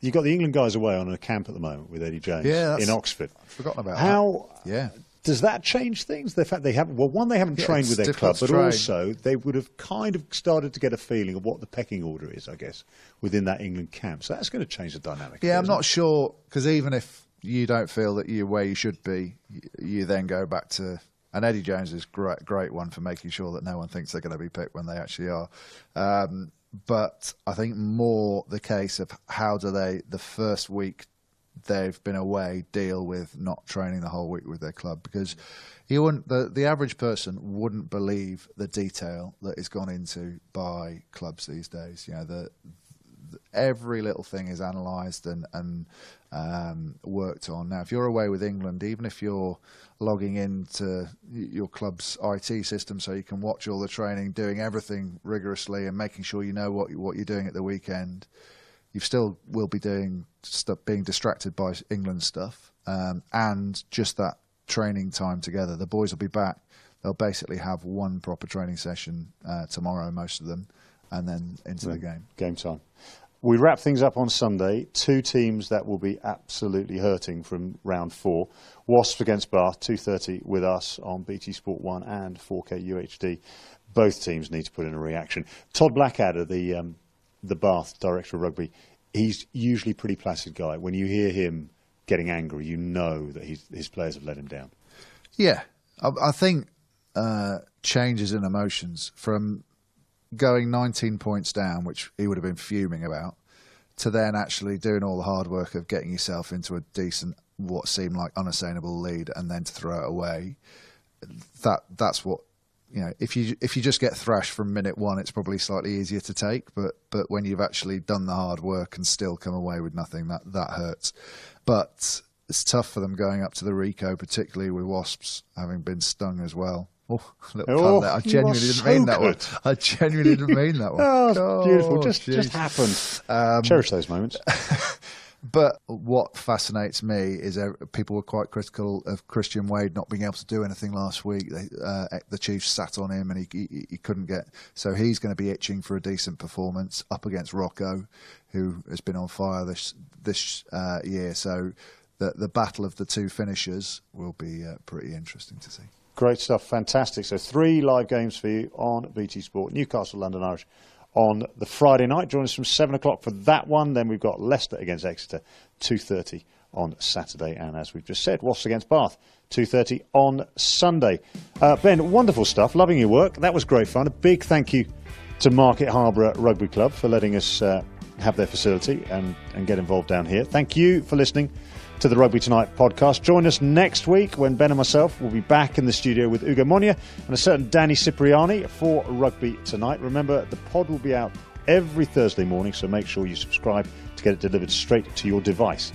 you've got the England guys away on a camp at the moment with Eddie Jones yeah, in Oxford. I've forgotten about How that. Yeah. Does that change things? The fact they haven't, well, one, they haven't Yeah, trained with their club, but train. also they would have kind of started to get a feeling of what the pecking order is, I guess, within that England camp. So that's going to change the dynamic. Yeah, I'm it? sure because even if you don't feel that you're where you should be, you then go back to. And Eddie Jones is great, great one for making sure that no one thinks they're going to be picked when they actually are. Um, but I think more the case of how do they the first week they've been away deal with not training the whole week with their club because you wouldn't the, the average person wouldn't believe the detail that is gone into by clubs these days. You know the every little thing is analysed and and um, worked on. Now, if you're away with England, even if you're logging into your club's IT system so you can watch all the training, doing everything rigorously, and making sure you know what what you're doing at the weekend, you still will be doing stuff, being distracted by England stuff, um, and just that training time together. The boys will be back. They'll basically have one proper training session uh, tomorrow, most of them, and then into the game. Game time. We wrap things up on Sunday. Two teams that will be absolutely hurting from round four. Wasps against Bath, 2.30 with us on BT Sport 1 and 4K UHD. Both teams need to put in a reaction. Todd Blackadder, the, um, the Bath director of rugby, he's usually pretty placid guy. When you hear him getting angry, you know that his players have let him down. Yeah, I, I think uh, changes in emotions from going 19 points down, which he would have been fuming about, to then actually doing all the hard work of getting yourself into a decent, what seemed like unassailable lead, and then to throw it away. That that's what you know. If you if you just get thrashed from minute one, it's probably slightly easier to take. But but when you've actually done the hard work and still come away with nothing, that that hurts. But it's tough for them going up to the Ricoh, particularly with Wasps having been stung as well. Oh, little Oh, pun there. I genuinely didn't so mean that one. I genuinely didn't mean that one. Oh, it's beautiful. Oh, Just, just happened. Um, Cherish those moments. But what fascinates me is people were quite critical of Christian Wade not being able to do anything last week. They, uh, the Chiefs sat on him and he, he, he couldn't get. So he's going to be itching for a decent performance up against Roko, who has been on fire this this uh, year. So the the battle of the two finishers will be uh, pretty interesting to see. Great stuff, fantastic. So three live games for you on BT Sport, Newcastle, London Irish on the Friday night. Join us from seven o'clock for that one. Then we've got Leicester against Exeter, two thirty on Saturday, and as we've just said, Wasps against Bath, two thirty on Sunday. Uh, ben, wonderful stuff. Loving your work. That was great fun. A big thank you to Market Harborough Rugby Club for letting us uh, have their facility and, and get involved down here. Thank you for listening to the Rugby Tonight podcast. Join us next week when Ben and myself will be back in the studio with Ugo Monye and a certain Danny Cipriani for Rugby Tonight. Remember, the pod will be out every Thursday morning, so make sure you subscribe to get it delivered straight to your device.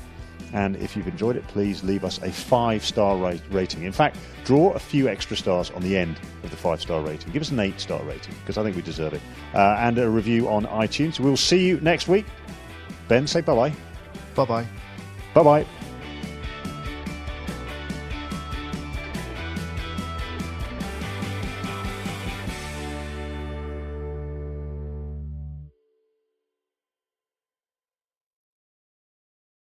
And if you've enjoyed it, please leave us a five star rating. In fact, draw a few extra stars on the end of the five star rating. Give us an eight star rating because I think we deserve it. Uh, and a review on iTunes. We'll see you next week. Ben, say bye bye. Bye bye. Bye bye.